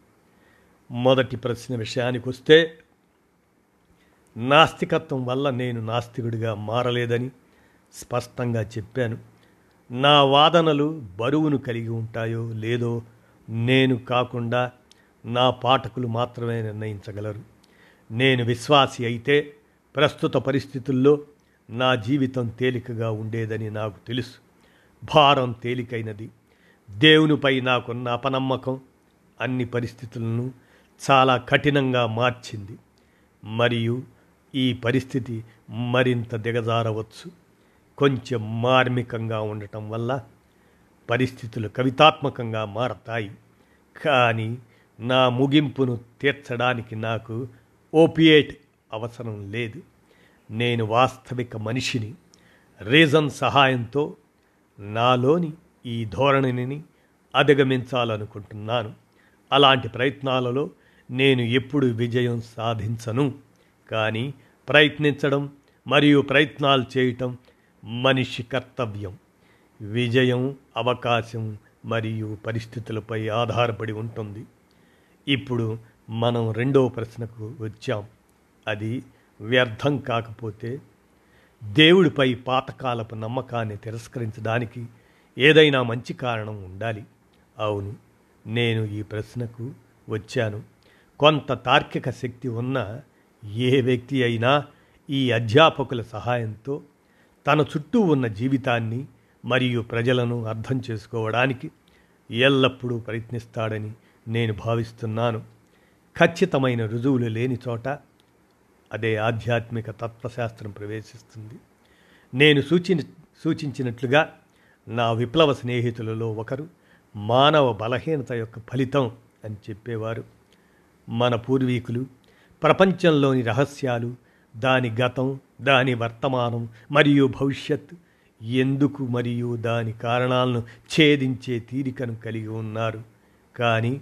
మొదటి ప్రశ్న విషయానికి వస్తే నాస్తికత్వం వల్ల నేను నాస్తికుడిగా మారలేదని స్పష్టంగా చెప్పాను. నా వాదనలు బరువును కలిగి ఉంటాయో లేదో నేను కాకుండా నా పాఠకులు మాత్రమే నిర్ణయించగలరు. నేను విశ్వాసి అయితే ప్రస్తుత పరిస్థితుల్లో నా జీవితం తేలికగా ఉండేదని నాకు తెలుసు. భారం తేలికైనది. దేవునిపై నాకున్న అపనమ్మకం అన్ని పరిస్థితులను చాలా కఠినంగా మార్చింది. మరియు ఈ పరిస్థితి మరింత దిగజారవచ్చు. కొంచెం మార్మికంగా ఉండటం వల్ల పరిస్థితులు కవితాత్మకంగా మారతాయి. కానీ నా ముగింపును తీర్చడానికి నాకు ఓపియేట్ అవసరం లేదు. నేను వాస్తవిక మనిషిని. రీజన్ సహాయంతో నాలోని ఈ ధోరణిని అధిగమించాలనుకుంటున్నాను. అలాంటి ప్రయత్నాలలో నేను ఎప్పుడు విజయం సాధించను. కానీ ప్రయత్నించడం మరియు ప్రయత్నాలు చేయటం మనిషి కర్తవ్యం. విజయం అవకాశం మరియు పరిస్థితులపై ఆధారపడి ఉంటుంది. ఇప్పుడు మనం రెండవ ప్రశ్నకు వచ్చాం. అది వ్యర్థం కాకపోతే దేవుడిపై పాతకాలపు నమ్మకాన్ని తిరస్కరించడానికి ఏదైనా మంచి కారణం ఉండాలి. అవును నేను ఈ ప్రశ్నకు వచ్చాను. కొంత తార్కిక శక్తి ఉన్న ఏ వ్యక్తి అయినా ఈ అధ్యాపకుల సహాయంతో తన చుట్టూ ఉన్న జీవితాన్ని మరియు ప్రజలను అర్థం చేసుకోవడానికి ఎల్లప్పుడూ ప్రయత్నిస్తాడని నేను భావిస్తున్నాను. ఖచ్చితమైన రుజువులు లేని చోట అదే ఆధ్యాత్మిక తత్వశాస్త్రం ప్రవేశిస్తుంది. నేను సూచి సూచించినట్లుగా నా విప్లవ స్నేహితులలో ఒకరు మానవ బలహీనత యొక్క ఫలితం అని చెప్పేవారు. మన పూర్వీకులు ప్రపంచంలోని రహస్యాలు దాని గతం దాని వర్తమానం మరియు భవిష్యత్ ఎందుకు మరియు దాని కారణాలను ఛేదించే తీరికను కలిగి ఉన్నారు. కానీ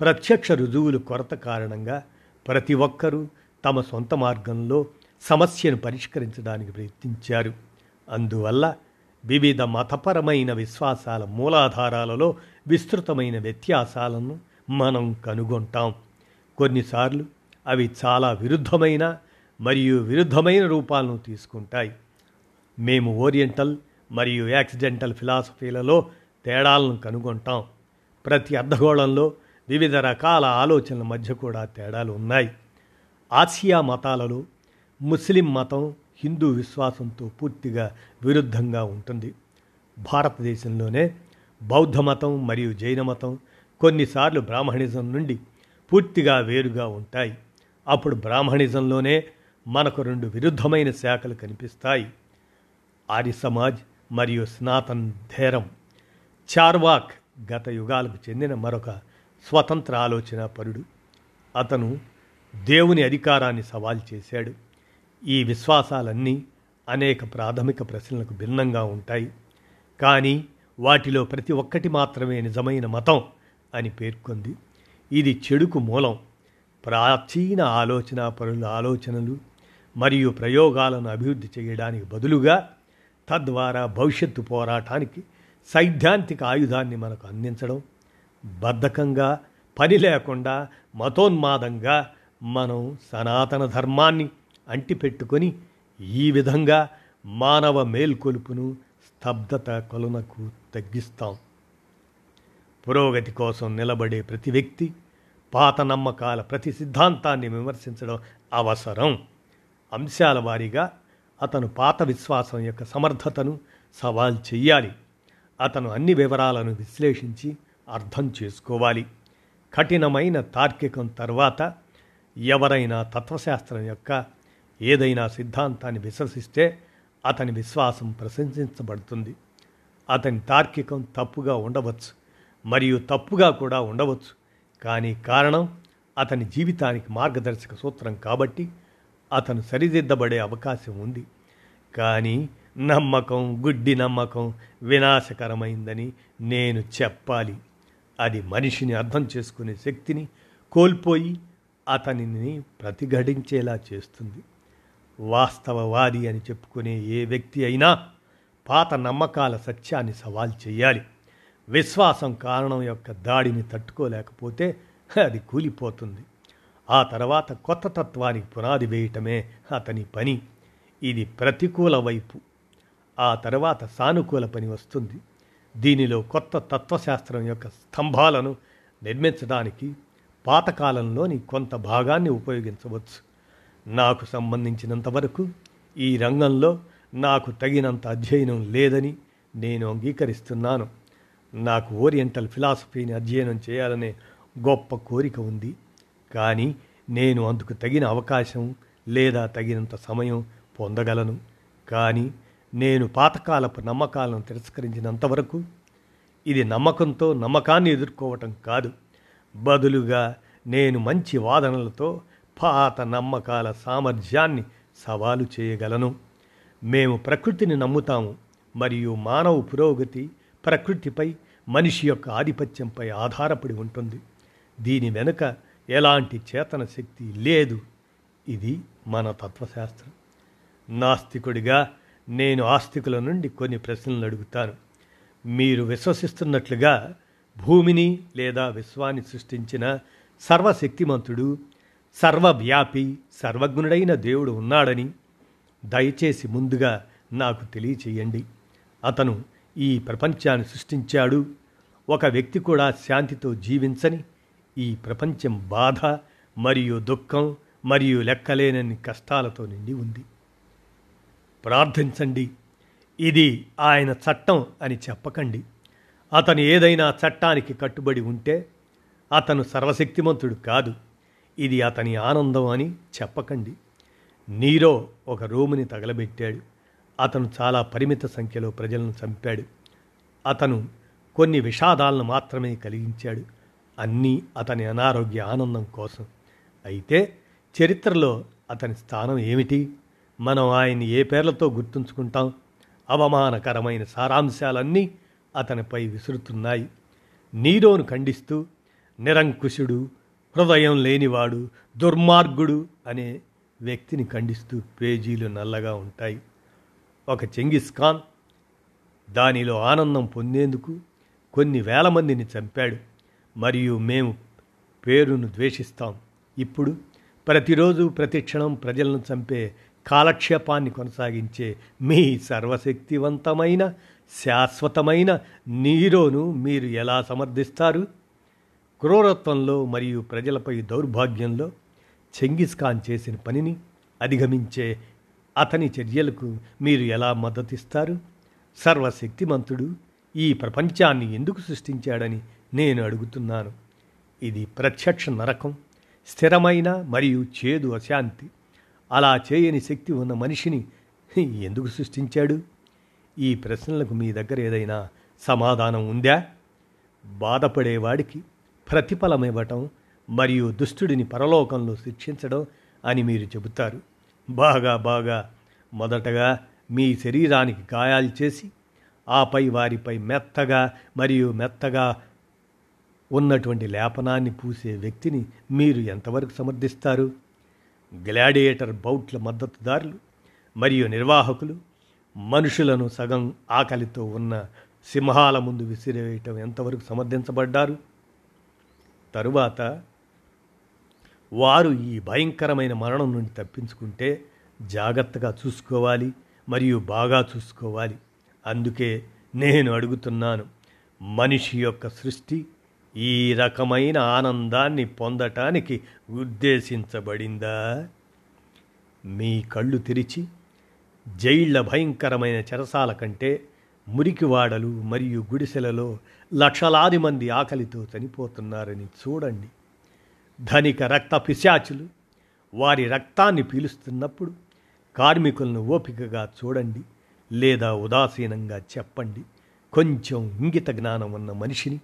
ప్రత్యక్ష రుజువులు కొరత కారణంగా ప్రతి ఒక్కరూ తమ సొంత మార్గంలో సమస్యను పరిష్కరించడానికి ప్రయత్నించారు. అందువల్ల వివిధ మతపరమైన విశ్వాసాల మూలాధారాలలో విస్తృతమైన వ్యత్యాసాలను మనం కనుగొంటాం. కొన్నిసార్లు అవి చాలా విరుద్ధమైన మరియు విరుద్ధమైన రూపాలను తీసుకుంటాయి. మేము ఓరియంటల్ మరియు యాక్సిడెంటల్ ఫిలాసఫీలలో తేడాలను కనుగొంటాం. ప్రతి అర్ధగోళంలో వివిధ రకాల ఆలోచనల మధ్య కూడా తేడాలు ఉన్నాయి. ఆసియా మతాలలో ముస్లిం మతం హిందూ విశ్వాసంతో పూర్తిగా విరుద్ధంగా ఉంటుంది. భారతదేశంలోనే బౌద్ధ మతం మరియు జైన మతం కొన్నిసార్లు బ్రాహ్మణిజం నుండి పూర్తిగా వేరుగా ఉంటాయి. అప్పుడు బ్రాహ్మణిజంలోనే మనకు రెండు విరుద్ధమైన శాఖలు కనిపిస్తాయి. ఆర్య సమాజ్ మరియు స్నాతన్ ధేరం చార్వాక్ గత యుగాలకు చెందిన మరొక స్వతంత్ర ఆలోచన పరుడు. అతను దేవుని అధికారాన్ని సవాల్ చేశాడు. ఈ విశ్వాసాలన్నీ అనేక ప్రాథమిక ప్రశ్నలకు భిన్నంగా ఉంటాయి. కానీ వాటిలో ప్రతి ఒక్కటి మాత్రమే నిజమైన మతం అని పేర్కొంది. ఇది చెడుకు మూలం. ప్రాచీన ఆలోచన పరుల ఆలోచనలు మరియు ప్రయోగాలను అభివృద్ధి చేయడానికి బదులుగా తద్వారా భవిష్యత్తు పోరాటానికి సైద్ధాంతిక ఆయుధాన్ని మనకు అందించడం బద్ధకంగా పని లేకుండా మతోన్మాదంగా మనం సనాతన ధర్మాన్ని అంటిపెట్టుకొని ఈ విధంగా మానవ మేల్కొలుపును స్తబ్దత కొలనకు తగ్గిస్తాం. పురోగతి కోసం నిలబడే ప్రతి వ్యక్తి పాత నమ్మకాల ప్రతి సిద్ధాంతాన్ని విమర్శించడం అవసరం. అంశాల వారీగా అతను పాత విశ్వాసం యొక్క సమర్థతను సవాల్ చెయ్యాలి. అతను అన్ని వివరాలను విశ్లేషించి అర్థం చేసుకోవాలి. కఠినమైన తార్కికం తర్వాత ఎవరైనా తత్వశాస్త్రం యొక్క ఏదైనా సిద్ధాంతాన్ని విశ్వసిస్తే అతని విశ్వాసం ప్రశంసించబడుతుంది. అతని తార్కికం తప్పుగా ఉండవచ్చు. మరియు తప్పుగా కూడా ఉండవచ్చు. కానీ కారణం అతని జీవితానికి మార్గదర్శక సూత్రం కాబట్టి అతను సరిదిద్దబడే అవకాశం ఉంది. కానీ నమ్మకం గుడ్డి నమ్మకం వినాశకరమైందని నేను చెప్పాలి. అది మనిషిని అర్థం చేసుకునే శక్తిని కోల్పోయి అతనిని ప్రతిఘటించేలా చేస్తుంది. వాస్తవవాది అని చెప్పుకునే ఏ వ్యక్తి అయినా పాత నమ్మకాల సత్యాన్ని సవాల్ చేయాలి. విశ్వాసం కారణం యొక్క దాడిని తట్టుకోలేకపోతే అది కూలిపోతుంది. ఆ తర్వాత కొత్త తత్వానికి పునాది వేయటమే అతని పని. ఇది ప్రతికూల వైపు. ఆ తర్వాత సానుకూల పని వస్తుంది. దీనిలో కొత్త తత్వశాస్త్రం యొక్క స్తంభాలను నిర్మించడానికి పాతకాలంలోని కొంత భాగాన్ని ఉపయోగించవచ్చు. నాకు సంబంధించినంతవరకు ఈ రంగంలో నాకు తగినంత అధ్యయనం లేదని నేను అంగీకరిస్తున్నాను. నాకు ఓరియంటల్ ఫిలాసఫీని అధ్యయనం చేయాలనే గొప్ప కోరిక ఉంది. కానీ నేను అందుకు తగిన అవకాశం లేదా తగినంత సమయం పొందగలను. కానీ నేను పాతకాలపు నమ్మకాలను తిరస్కరించినంతవరకు ఇది నమ్మకంతో నమ్మకాన్ని ఎదుర్కోవటం కాదు. బదులుగా నేను మంచి వాదనలతో పాత నమ్మకాల సామర్థ్యాన్ని సవాలు చేయగలను. మేము ప్రకృతిని నమ్ముతాము మరియు మానవ పురోగతి ప్రకృతిపై మనిషి యొక్క ఆధిపత్యంపై ఆధారపడి ఉంటుంది. దీని వెనుక ఎలాంటి చేతన శక్తి లేదు. ఇది మన తత్వశాస్త్రం. నాస్తికుడిగా నేను ఆస్తికుల నుండి కొన్ని ప్రశ్నలు అడుగుతాను. మీరు విశ్వసిస్తున్నట్లుగా భూమిని లేదా విశ్వాన్ని సృష్టించిన సర్వశక్తిమంతుడు సర్వవ్యాపి సర్వజ్ఞుడైన దేవుడు ఉన్నాడని దయచేసి ముందుగా నాకు తెలియచేయండి. అతను ఈ ప్రపంచాన్ని సృష్టించాడు. ఒక వ్యక్తి కూడా శాంతితో జీవించని ఈ ప్రపంచం బాధ మరియు దుఃఖం మరియు లెక్కలేనన్ని కష్టాలతో నిండి ఉంది. ప్రార్థించండి. ఇది ఆయన చట్టం అని చెప్పకండి. అతను ఏదైనా చట్టానికి కట్టుబడి ఉంటే అతను సర్వశక్తిమంతుడు కాదు. ఇది అతని ఆనందం అని చెప్పకండి. నీరో ఒక రూముని తగలబెట్టాడు. అతను చాలా పరిమిత సంఖ్యలో ప్రజలను చంపాడు. అతను కొన్ని విషాదాలను మాత్రమే కలిగించాడు. అన్నీ అతని అనారోగ్య ఆనందం కోసం. అయితే చరిత్రలో అతని స్థానం ఏమిటి? మనం ఆయన్ని ఏ పేర్లతో గుర్తుంచుకుంటాం? అవమానకరమైన సారాంశాలన్నీ అతనిపై విసురుతున్నాయి. నీరోను ఖండిస్తూ నిరంకుశుడు హృదయం లేనివాడు దుర్మార్గుడు అనే వ్యక్తిని ఖండిస్తూ పేజీలు నల్లగా ఉంటాయి. ఒక చెంగిస్ ఖాన్ దానిలో ఆనందం పొందేందుకు కొన్ని వేల మందిని చంపాడు. మరియు మేము పేరును ద్వేషిస్తాం. ఇప్పుడు ప్రతిరోజు ప్రతిక్షణం ప్రజలను చంపే కాలక్షేపాన్ని కొనసాగించే మీ సర్వశక్తివంతమైన శాశ్వతమైన నీరోను మీరు ఎలా సమర్థిస్తారు? క్రూరత్వంలో మరియు ప్రజలపై దౌర్భాగ్యంలో చెంగిస్ ఖాన్ చేసిన పనిని అధిగమించే అతని చర్యలకు మీరు ఎలా మద్దతిస్తారు? సర్వశక్తిమంతుడు ఈ ప్రపంచాన్ని ఎందుకు సృష్టించాడని నేను అడుగుతున్నాను. ఇది ప్రత్యక్ష నరకం స్థిరమైన మరియు చేదు అశాంతి. అలా చేయని శక్తి ఉన్న మనిషిని ఎందుకు సృష్టించాడు? ఈ ప్రశ్నలకు మీ దగ్గర ఏదైనా సమాధానం ఉందా? బాధపడేవాడికి ప్రతిఫలం ఇవ్వటం మరియు దుష్టుడిని పరలోకంలో శిక్షించడం అని మీరు చెబుతారు. బాగా బాగా మొదటగా మీ శరీరానికి గాయాలు చేసి ఆపై వారిపై మెత్తగా మరియు మెత్తగా ఉన్నటువంటి లేపనాన్ని పూసే వ్యక్తిని మీరు ఎంతవరకు సమర్థిస్తారు? గ్లాడియేటర్ బౌట్ల మద్దతుదారులు మరియు నిర్వాహకులు మనుషులను సగం ఆకలితో ఉన్న సింహాల ముందు విసిరేయటం ఎంతవరకు సమర్థించబడ్డారు? తరువాత వారు ఈ భయంకరమైన మరణం నుండి తప్పించుకుంటే జాగ్రత్తగా చూసుకోవాలి మరియు బాగా చూసుకోవాలి. అందుకే నేను అడుగుతున్నాను మనిషి యొక్క సృష్టి ఈ రకమైన ఆనందాన్ని పొందటానికి ఉద్దేశించబడిందా? మీ కళ్ళు తెరిచి జైళ్ళ భయంకరమైన చెరసాల కంటే మురికివాడలు మరియు గుడిసెలలో లక్షలాది మంది ఆకలితో చనిపోతున్నారని చూడండి. ధనిక రక్త పిశాచులు. వారి రక్తాన్ని పీలుస్తున్నప్పుడు కార్మికులను ఓపికగా చూడండి లేదా ఉదాసీనంగా చెప్పండి. కొంచెం ఇంగిత జ్ఞానం ఉన్న మనిషిని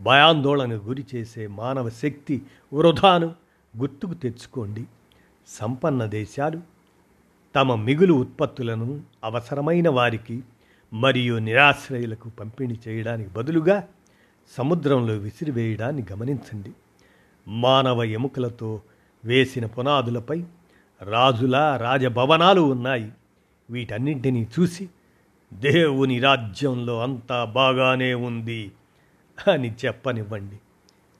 భయాందోళన గురి చేసే మానవ శక్తి వృధాను గుర్తుకు తెచ్చుకోండి. సంపన్న దేశాలు తమ మిగులు ఉత్పత్తులను అవసరమైన వారికి మరియు నిరాశ్రయులకు పంపిణీ చేయడానికి బదులుగా సముద్రంలో విసిరివేయడాన్ని గమనించండి. మానవ ఎముకలతో వేసిన పునాదులపై రాజుల రాజభవనాలు ఉన్నాయి. వీటన్నింటినీ చూసి దేవుని రాజ్యంలో అంతా బాగానే ఉంది అని చెప్పనివ్వండి.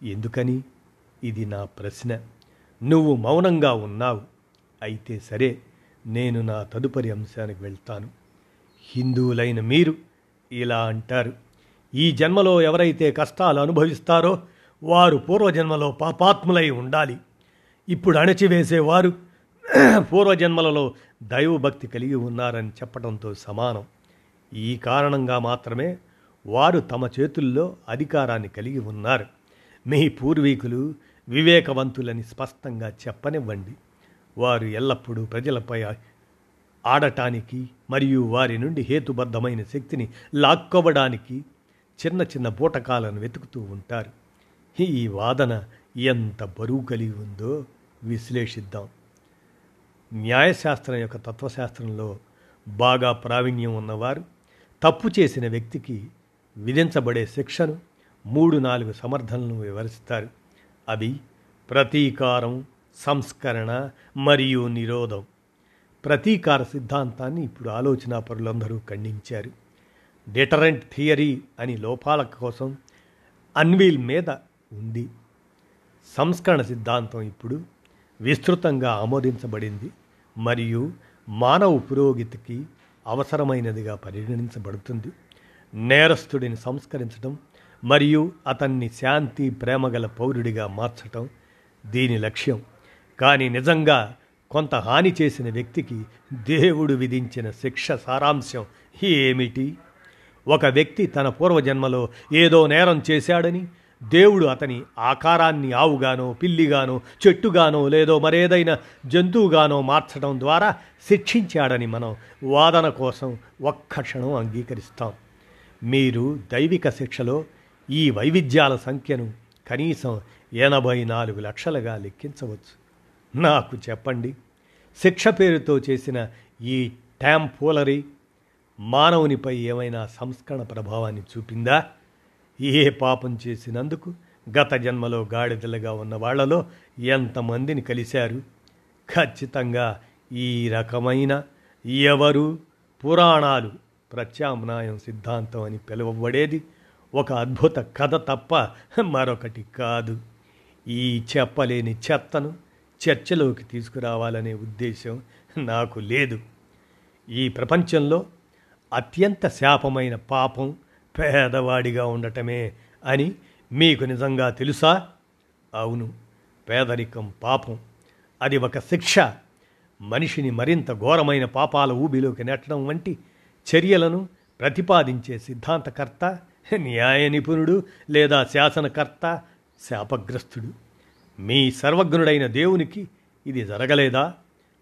ఎందుకని? ఇది నా ప్రశ్న. నువ్వు మౌనంగా ఉన్నావు. అయితే సరే నేను నా తదుపరి అంశానికి వెళ్తాను. హిందువులైన మీరు ఇలా అంటారు. ఈ జన్మలో ఎవరైతే కష్టాలు అనుభవిస్తారో వారు పూర్వజన్మలో పాపాత్ములై ఉండాలి. ఇప్పుడు అణచివేసేవారు పూర్వజన్మలలో దైవభక్తి కలిగి ఉన్నారని చెప్పడంతో సమానం. ఈ కారణంగా మాత్రమే వారు తమ చేతుల్లో అధికారాన్ని కలిగి ఉన్నారు. మీ పూర్వీకులు వివేకవంతులని స్పష్టంగా చెప్పనివ్వండి. వారు ఎల్లప్పుడూ ప్రజలపై ఆడటానికి మరియు వారి నుండి హేతుబద్ధమైన శక్తిని లాక్కోవడానికి చిన్న చిన్న బూటకాలను వెతుకుతూ ఉంటారు. ఈ వాదన ఎంత బరువు కలిగి ఉందో విశ్లేషిద్దాం. న్యాయశాస్త్రం యొక్క తత్వశాస్త్రంలో బాగా ప్రావీణ్యం ఉన్నవారు తప్పు చేసిన వ్యక్తికి విధించబడే శిక్షను మూడు నాలుగు సమర్థనలను వివరిస్తారు. అవి ప్రతీకారం సంస్కరణ మరియు నిరోధం. ప్రతీకార సిద్ధాంతాన్ని ఇప్పుడు ఆలోచనా పరులందరూ ఖండించారు. డిటరెంట్ థియరీ అని లోపాల కోసం అన్వీల్ మీద ఉంది. సంస్కరణ సిద్ధాంతం ఇప్పుడు విస్తృతంగా ఆమోదించబడింది మరియు మానవ పురోగతికి అవసరమైనదిగా పరిగణించబడుతుంది. నేరస్తుడిని సంస్కరించడం మరియు అతన్ని శాంతి ప్రేమగల పౌరుడిగా మార్చటం దీని లక్ష్యం. కానీ నిజంగా కొంత హాని చేసిన వ్యక్తికి దేవుడు విధించిన శిక్ష సారాంశం ఏమిటి? ఒక వ్యక్తి తన పూర్వజన్మలో ఏదో నేరం చేశాడని దేవుడు అతని ఆకారాన్ని ఆవుగానో పిల్లిగానో చెట్టుగానో లేదో మరేదైనా జంతువుగానో మార్చడం ద్వారా శిక్షించాడని మనం వాదన కోసం ఒక్క క్షణం అంగీకరిస్తాం. మీరు దైవిక శిక్షలో ఈ వైవిధ్యాల సంఖ్యను కనీసం ఎనభై నాలుగు లక్షలుగా లెక్కించవచ్చు. నాకు చెప్పండి శిక్ష పేరుతో చేసిన ఈ ట్యాంపోలరీ మానవునిపై ఏమైనా సంస్కరణ ప్రభావాన్ని చూపిందా? ఏ పాపం చేసినందుకు గత జన్మలో గాడిదలుగా ఉన్న వాళ్ళలో ఎంతమందిని కలిశారు? ఖచ్చితంగా ఈ రకమైన ఎవరు? పురాణాలు ప్రత్యామ్నాయం సిద్ధాంతం అని పిలువబడేది ఒక అద్భుత కథ తప్ప మరొకటి కాదు. ఈ చెప్పలేని చెత్తను చర్చలోకి తీసుకురావాలనే ఉద్దేశం నాకు లేదు. ఈ ప్రపంచంలో అత్యంత శాపమైన పాపం పేదవాడిగా ఉండటమే అని మీకు నిజంగా తెలుసా? అవును పేదరికం పాపం. అది ఒక శిక్ష. మనిషిని మరింత ఘోరమైన పాపాల ఊబిలోకి నెట్టడం వంటి చర్యలను ప్రతిపాదించే సిద్ధాంతకర్త న్యాయ నిపుణుడు లేదా శాసనకర్త శాపగ్రస్తుడు. మీ సర్వజ్ఞుడైన దేవునికి ఇది జరగలేదా?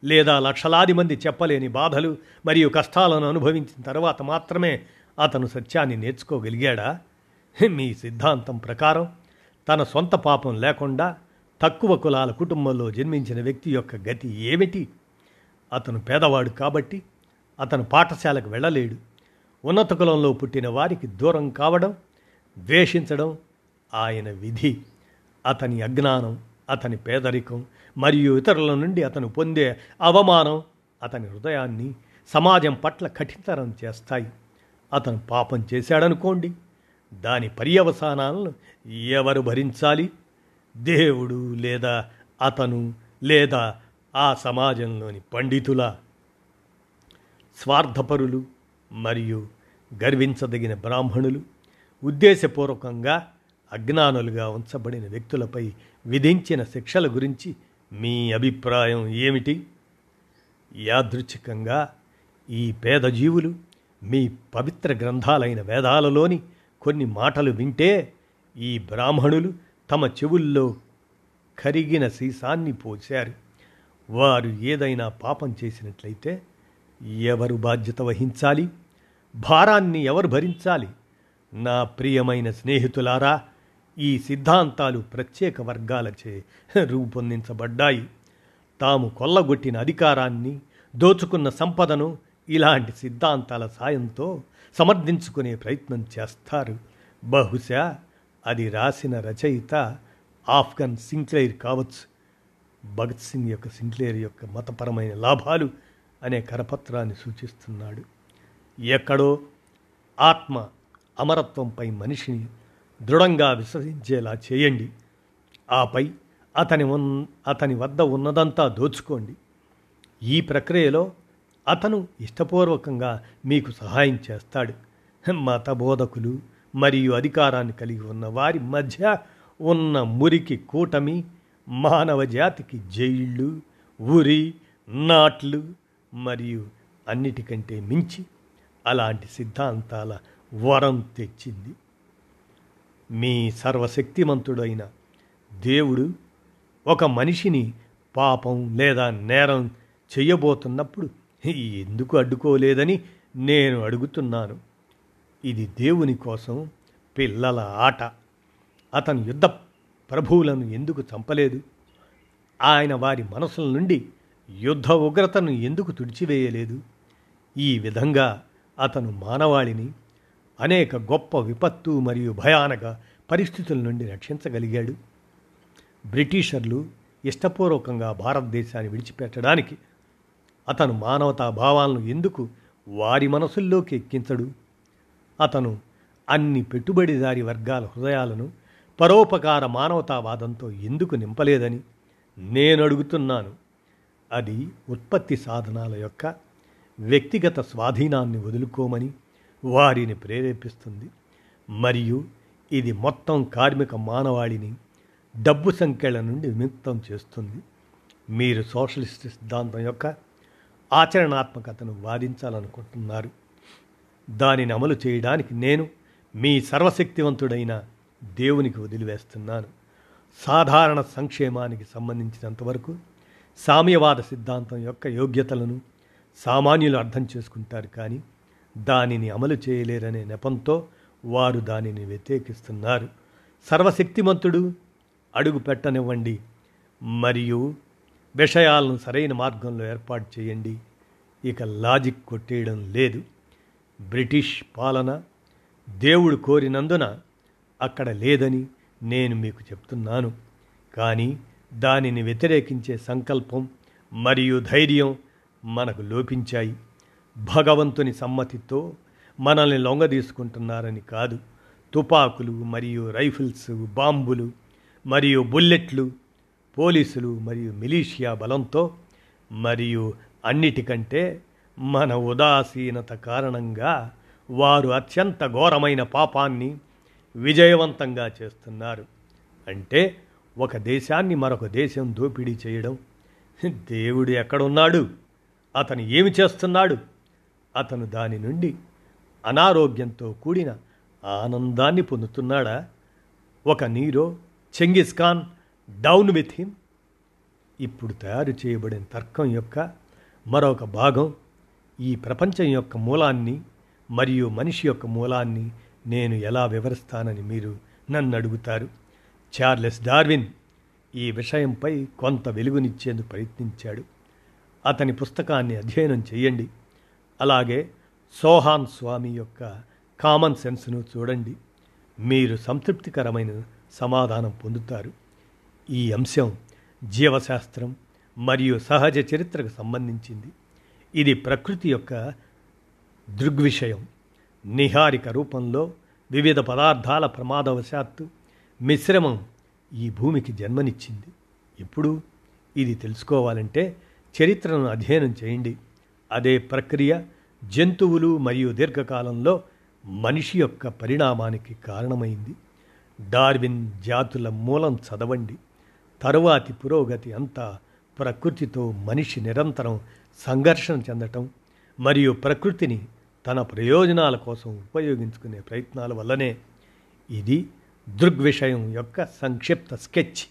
లేదా లక్షలాది మంది చెప్పలేని బాధలు మరియు కష్టాలను అనుభవించిన తర్వాత మాత్రమే అతను సత్యాన్ని నేర్చుకోగలిగాడా? మీ సిద్ధాంతం ప్రకారం తన సొంత పాపం లేకుండా తక్కువ కులాల కుటుంబంలో జన్మించిన వ్యక్తి యొక్క గతి ఏమిటి? అతను పేదవాడు కాబట్టి అతను పాఠశాలకు వెళ్ళలేడు. ఉన్నత కులంలో పుట్టిన వారికి దూరం కావడం ద్వేషించడం ఆయన విధి. అతని అజ్ఞానం అతని పేదరికం మరియు ఇతరుల నుండి అతను పొందే అవమానం అతని హృదయాన్ని సమాజం పట్ల కఠినతరం చేస్తాయి. అతను పాపం చేశాడనుకోండి. దాని పర్యవసానాలను ఎవరు భరించాలి? దేవుడు లేదా అతను లేదా ఆ సమాజంలోని పండితుల? స్వార్థపరులు మరియు గర్వించదగిన బ్రాహ్మణులు ఉద్దేశపూర్వకంగా అజ్ఞానులుగా ఉంచబడిన వ్యక్తులపై విధించిన శిక్షల గురించి మీ అభిప్రాయం ఏమిటి? యాదృచ్ఛికంగా ఈ పేద జీవులు మీ పవిత్ర గ్రంథాలైన వేదాలలోని కొన్ని మాటలు వింటే ఈ బ్రాహ్మణులు తమ చెవుల్లో కరిగిన సీసాన్ని పోశారు. వారు ఏదైనా పాపం చేసినట్లయితే ఎవరు బాధ్యత వహించాలి? భారాన్ని ఎవరు భరించాలి? నా ప్రియమైన స్నేహితులారా ఈ సిద్ధాంతాలు ప్రత్యేక వర్గాలచే రూపొందించబడ్డాయి. తాము కొల్లగొట్టిన అధికారాన్ని దోచుకున్న సంపదను ఇలాంటి సిద్ధాంతాల సాయంతో సమర్థించుకునే ప్రయత్నం చేస్తారు. బహుశా అది రాసిన రచయిత ఆఫ్ఘన్ సింక్లేర్ కావచ్చు. భగత్ సింగ్ యొక్క సింక్లేర్ యొక్క మతపరమైన లాభాలు అనే కరపత్రాన్ని సూచిస్తున్నాడు. ఎక్కడో ఆత్మ అమరత్వంపై మనిషిని దృఢంగా విశ్వసించేలా చేయండి. ఆపై అతని ఉన్ అతని వద్ద ఉన్నదంతా దోచుకోండి. ఈ ప్రక్రియలో అతను ఇష్టపూర్వకంగా మీకు సహాయం చేస్తాడు. మత బోధకులు మరియు అధికారాన్ని కలిగి ఉన్న వారి మధ్య ఉన్న మురికి కూటమి మానవ జాతికి జైళ్ళు ఉరి నాట్లు మరియు అన్నిటికంటే మించి అలాంటి సిద్ధాంతాల వరం తెచ్చింది. మీ సర్వశక్తిమంతుడైన దేవుడు ఒక మనిషిని పాపం లేదా నేరం చేయబోతున్నప్పుడు ఎందుకు అడ్డుకోలేదని నేను అడుగుతున్నాను. ఇది దేవుని కోసం పిల్లల ఆట. అతను యుద్ధ ప్రభువులను ఎందుకు చంపలేదు? ఆయన వారి మనసుల నుండి యుద్ధ ఉగ్రతను ఎందుకు తుడిచివేయలేదు? ఈ విధంగా అతను మానవాళిని అనేక గొప్ప విపత్తు మరియు భయానక పరిస్థితుల నుండి రక్షించగలిగాడు. బ్రిటిషర్లు ఇష్టపూర్వకంగా భారతదేశాన్ని విడిచిపెట్టడానికి అతను మానవతా భావాలను ఎందుకు వారి మనసుల్లోకి ఎక్కించడు? అతను అన్ని పెట్టుబడిదారి వర్గాల హృదయాలను పరోపకార మానవతావాదంతో ఎందుకు నింపలేదని నేను అడుగుతున్నాను. అది ఉత్పత్తి సాధనాల యొక్క వ్యక్తిగత స్వాధీనాన్ని వదులుకోమని వారిని ప్రేరేపిస్తుంది. మరియు ఇది మొత్తం కార్మిక మానవాళిని డబ్బు సంఖ్యల నుండి విముక్తం చేస్తుంది. మీరు సోషలిస్ట్ సిద్ధాంతం యొక్క ఆచరణాత్మకతను వాదించాలనుకుంటున్నారు. దానిని అమలు చేయడానికి నేను మీ సర్వశక్తివంతుడైన దేవునికి వదిలివేస్తున్నాను. సాధారణ సంక్షేమానికి సంబంధించినంతవరకు సామ్యవాద సిద్ధాంతం యొక్క యోగ్యతలను సామాన్యులు అర్థం చేసుకుంటారు కానీ దానిని అమలు చేయలేరనే నెపంతో వారు దానిని వ్యతిరేకిస్తున్నారు. సర్వశక్తిమంతుడు అడుగు పెట్టనివ్వండి మరియు విషయాలను సరైన మార్గంలో ఏర్పాటు చేయండి. ఇక లాజిక్ కొట్టేయడం లేదు. బ్రిటిష్ పాలన దేవుడు కోరినందున అక్కడ లేదని నేను మీకు చెప్తున్నాను. కానీ దానిని వ్యతిరేకించే సంకల్పం మరియు ధైర్యం మనకు లోపించాయి. భగవంతుని సమ్మతితో మనల్ని లొంగదీసుకుంటున్నారని కాదు. తుపాకులు మరియు రైఫిల్స్ బాంబులు మరియు బుల్లెట్లు పోలీసులు మరియు మిలీషియా బలంతో మరియు అన్నిటికంటే మన ఉదాసీనత కారణంగా వారు అత్యంత ఘోరమైన పాపాన్ని విజయవంతంగా చేస్తున్నారు. అంటే ఒక దేశాన్ని మరొక దేశం దోపిడీ చేయడం. దేవుడు ఎక్కడున్నాడు? అతను ఏమి చేస్తున్నాడు? అతను దాని నుండి అనారోగ్యంతో కూడిన ఆనందాన్ని పొందుతున్నాడా? ఒక Nero Genghis Khan down with him. ఇప్పుడు తయారు చేయబడిన తర్కం యొక్క మరొక భాగం ఈ ప్రపంచం యొక్క మూలాన్ని మరియు మనిషి యొక్క మూలాన్ని నేను ఎలా వివరిస్తానని మీరు నన్ను అడుగుతారు. చార్లెస్ డార్విన్ ఈ విషయంపై కొంత వెలుగునిచ్చేందుకు ప్రయత్నించాడు. అతని పుస్తకాన్ని అధ్యయనం చేయండి. అలాగే సోహాన్ స్వామి యొక్క కామన్ సెన్స్ను చూడండి. మీరు సంతృప్తికరమైన సమాధానం పొందుతారు. ఈ అంశం జీవశాస్త్రం మరియు సహజ చరిత్రకు సంబంధించింది. ఇది ప్రకృతి యొక్క దృగ్విషయం. నిహారిక రూపంలో వివిధ పదార్థాల ప్రమాదవశాత్తు మిశ్రమం ఈ భూమికి జన్మనిచ్చింది. ఇప్పుడు ఇది తెలుసుకోవాలంటే చరిత్రను అధ్యయనం చేయండి. అదే ప్రక్రియ జంతువులు మరియు దీర్ఘకాలంలో మనిషి యొక్క పరిణామానికి కారణమైంది. డార్విన్ జాతుల మూలం చదవండి. తరువాతి పురోగతి అంతా ప్రకృతితో మనిషి నిరంతరం సంఘర్షణ చెందటం మరియు ప్రకృతిని తన ప్రయోజనాల కోసం ఉపయోగించుకునే ప్రయత్నాల వల్లనే ఇది దృగ్విషయం యొక్క సంక్షిప్త స్కెచ్.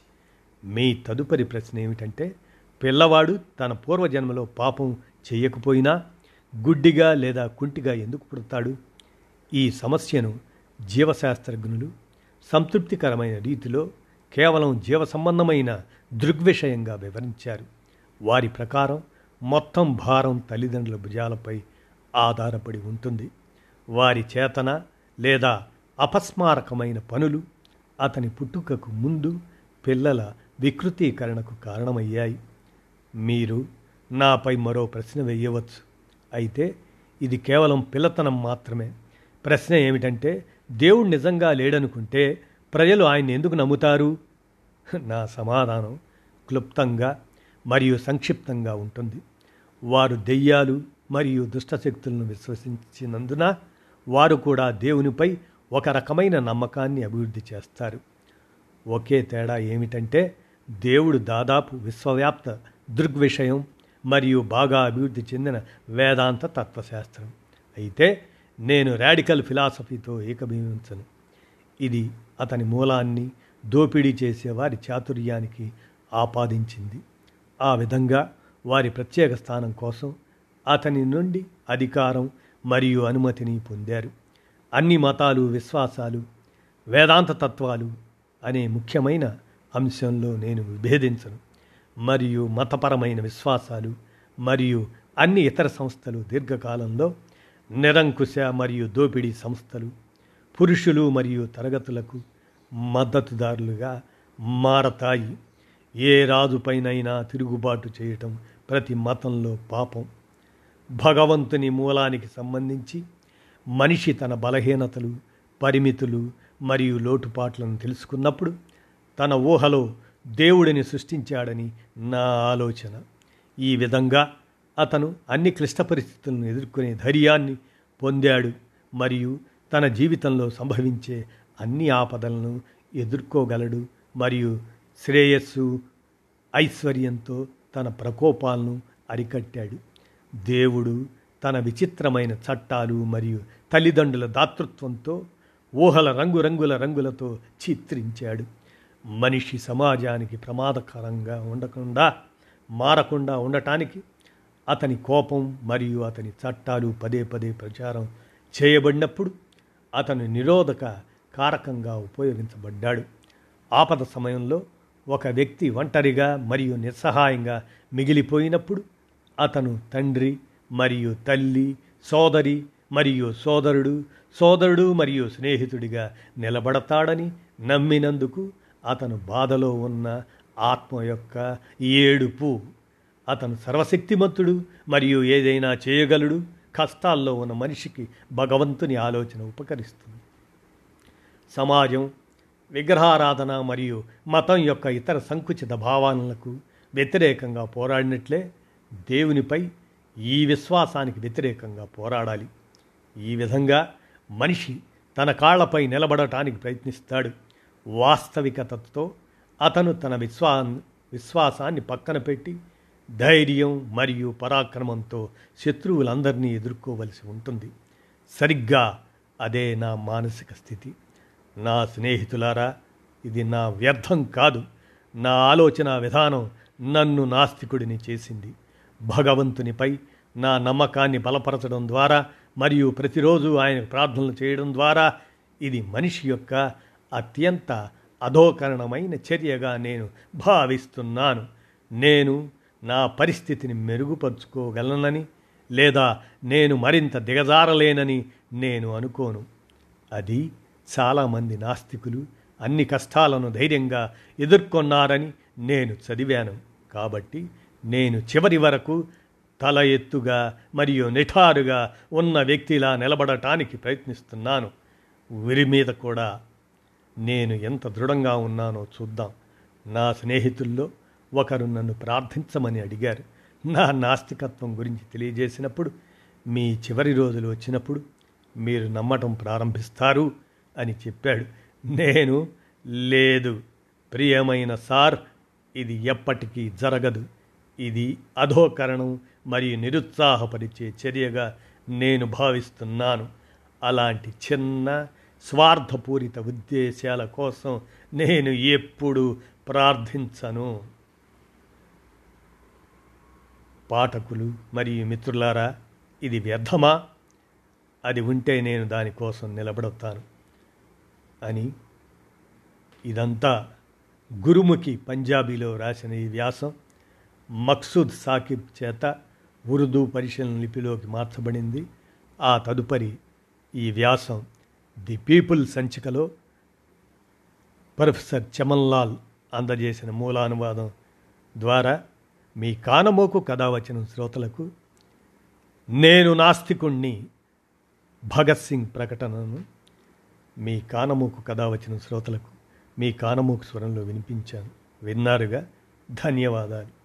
మీ తదుపరి ప్రశ్న ఏమిటంటే పిల్లవాడు తన పూర్వజన్మలో పాపం చేయకపోయినా గుడ్డిగా లేదా కుంటిగా ఎందుకు పుడతాడు? ఈ సమస్యను జీవశాస్త్రజ్ఞులు సంతృప్తికరమైన రీతిలో కేవలం జీవ సంబంధమైన దృగ్విషయంగా వివరించారు. వారి ప్రకారం మొత్తం భారం తల్లిదండ్రుల భుజాలపై ఆధారపడి ఉంటుంది. వారి చేతన లేదా అపస్మారకమైన పనులు అతని పుట్టుకకు ముందు పిల్లల వికృతీకరణకు కారణమయ్యాయి. మీరు నాపై మరో ప్రశ్న వేయవచ్చు. అయితే ఇది కేవలం పిల్లతనం మాత్రమే. ప్రశ్న ఏమిటంటే దేవుడు నిజంగా లేడనుకుంటే ప్రజలు ఆయన్ని ఎందుకు నమ్ముతారు? నా సమాధానం క్లుప్తంగా మరియు సంక్షిప్తంగా ఉంటుంది. వారు దెయ్యాలు మరియు దుష్టశక్తులను విశ్వసించినందున వారు కూడా దేవునిపై ఒక రకమైన నమ్మకాన్ని అభివృద్ధి చేస్తారు. ఒకే తేడా ఏమిటంటే దేవుడు దాదాపు విశ్వవ్యాప్త దృగ్విషయం మరియు బాగా అభివృద్ధి చెందిన వేదాంత తత్వశాస్త్రం. అయితే నేను రాడికల్ ఫిలాసఫీతో ఏకభవించను ఇది అతని మూలాన్ని దోపిడీ చేసే వారి చాతుర్యానికి ఆపాదించింది. ఆ విధంగా వారి ప్రత్యేక స్థానం కోసం అతని నుండి అధికారం మరియు అనుమతిని పొందారు. అన్ని మతాలు విశ్వాసాలు వేదాంత తత్వాలు అనే ముఖ్యమైన అంశంలో నేను విభేదించను. మరియు మతపరమైన విశ్వాసాలు మరియు అన్ని ఇతర సంస్థలు దీర్ఘకాలంలో నిరంకుశ మరియు దోపిడీ సంస్థలు పురుషులు మరియు తరగతులకు మద్దతుదారులుగా మారతాయి. ఏ రాజుపైనైనా తిరుగుబాటు చేయటం ప్రతి మతంలో పాపం. భగవంతుని మూలానికి సంబంధించి మనిషి తన బలహీనతలు పరిమితులు మరియు లోటుపాట్లను తెలుసుకున్నప్పుడు తన ఊహలో దేవుడిని సృష్టించాడని నా ఆలోచన. ఈ విధంగా అతను అన్ని క్లిష్ట పరిస్థితులను ఎదుర్కొనే ధైర్యాన్ని పొందాడు మరియు తన జీవితంలో సంభవించే అన్ని ఆపదలను ఎదుర్కోగలడు మరియు శ్రేయస్సు ఐశ్వర్యంతో తన ప్రకోపాలను అరికట్టాడు. దేవుడు తన విచిత్రమైన చట్టాలు మరియు తల్లిదండ్రుల దాతృత్వంతో ఊహల రంగురంగుల రంగులతో చిత్రించాడు. మనిషి సమాజానికి ప్రమాదకరంగా ఉండకుండా మారకుండా ఉండటానికి అతని కోపం మరియు అతని చట్టాలు పదే పదే ప్రచారం చేయబడినప్పుడు అతను నిరోధక కారకంగా ఉపయోగించబడ్డాడు. ఆపద సమయంలో ఒక వ్యక్తి ఒంటరిగా మరియు నిస్సహాయంగా మిగిలిపోయినప్పుడు అతను తండ్రి మరియు తల్లి సోదరి మరియు సోదరుడు సోదరుడు మరియు స్నేహితుడిగా నిలబడతాడని నమ్మినందుకు అతను బాధలో ఉన్న ఆత్మ యొక్క ఏడుపు. అతను సర్వశక్తిమంతుడు మరియు ఏదైనా చేయగలడు. కష్టాల్లో ఉన్న మనిషికి భగవంతుని ఆలోచన ఉపకరిస్తుంది. సమాజం విగ్రహారాధన మరియు మతం యొక్క ఇతర సంకుచిత భావనలకు వ్యతిరేకంగా పోరాడినట్లే దేవునిపై ఈ విశ్వాసానికి వ్యతిరేకంగా పోరాడాలి. ఈ విధంగా మనిషి తన కాళ్ళపై నిలబడటానికి ప్రయత్నిస్తాడు. వాస్తవికతతో అతను తన విశ్వా విశ్వాసాన్ని పక్కన పెట్టి ధైర్యం మరియు పరాక్రమంతో శత్రువులందరినీ ఎదుర్కోవలసి ఉంటుంది. సరిగ్గా అదే నా మానసిక స్థితి. నా స్నేహితులారా ఇది నా వ్యర్థం కాదు. నా ఆలోచన విధానం నన్ను నాస్తికుడిని చేసింది. భగవంతునిపై నా నమ్మకాన్ని బలపరచడం ద్వారా మరియు ప్రతిరోజు ఆయన ప్రార్థనలు చేయడం ద్వారా ఇది మనిషి యొక్క అత్యంత అధోకరణమైన చర్యగా నేను భావిస్తున్నాను. నేను నా పరిస్థితిని మెరుగుపరుచుకోగలనని లేదా నేను మరింత దిగజారలేనని నేను అనుకోను. అది చాలామంది నాస్తికులు అన్ని కష్టాలను ధైర్యంగా ఎదుర్కొన్నారని నేను చదివాను. కాబట్టి నేను చివరి వరకు తల ఎత్తుగా మరియు నిఠారుగా ఉన్న వ్యక్తిలా నిలబడటానికి ప్రయత్నిస్తున్నాను. ఉరి మీద కూడా నేను ఎంత దృఢంగా ఉన్నానో చూద్దాం. నా స్నేహితుల్లో ఒకరు నన్ను ప్రార్థించమని అడిగారు. నా నాస్తికత్వం గురించి తెలియజేసినప్పుడు మీ చివరి రోజులు వచ్చినప్పుడు మీరు నమ్మటం ప్రారంభిస్తారు అని చెప్పాడు. నేను లేదు ప్రియమైన సార్ ఇది ఎప్పటికీ జరగదు. ఇది అధోకరణం మరియు నిరుత్సాహపరిచే చర్యగా నేను భావిస్తున్నాను. అలాంటి చిన్న స్వార్థపూరిత ఉద్దేశాల కోసం నేను ఎప్పుడూ ప్రార్థించను. పాఠకులు మరియు మిత్రులారా ఇది వ్యర్థమా? అది ఉంటే నేను దానికోసం నిలబడతాను అని ఇదంతా గురుముఖి పంజాబీలో రాసిన ఈ వ్యాసం మక్సూద్ సాకిబ్ చేత ఉర్దూ పరిశీలన లిపిలోకి మార్చబడింది. ఆ తదుపరి ఈ వ్యాసం ది పీపుల్ సంచికలో ప్రొఫెసర్ చమన్లాల్ అందజేసిన మూలానువాదం ద్వారా మీ కానమోకు కథ వచ్చిన శ్రోతలకు నేను నాస్తికుణ్ణి భగత్ సింగ్ ప్రకటనను మీ కానమోకు కథ వచ్చిన శ్రోతలకు మీ కానమోకు స్వరంలో వినిపించాను. విన్నారుగా? ధన్యవాదాలు.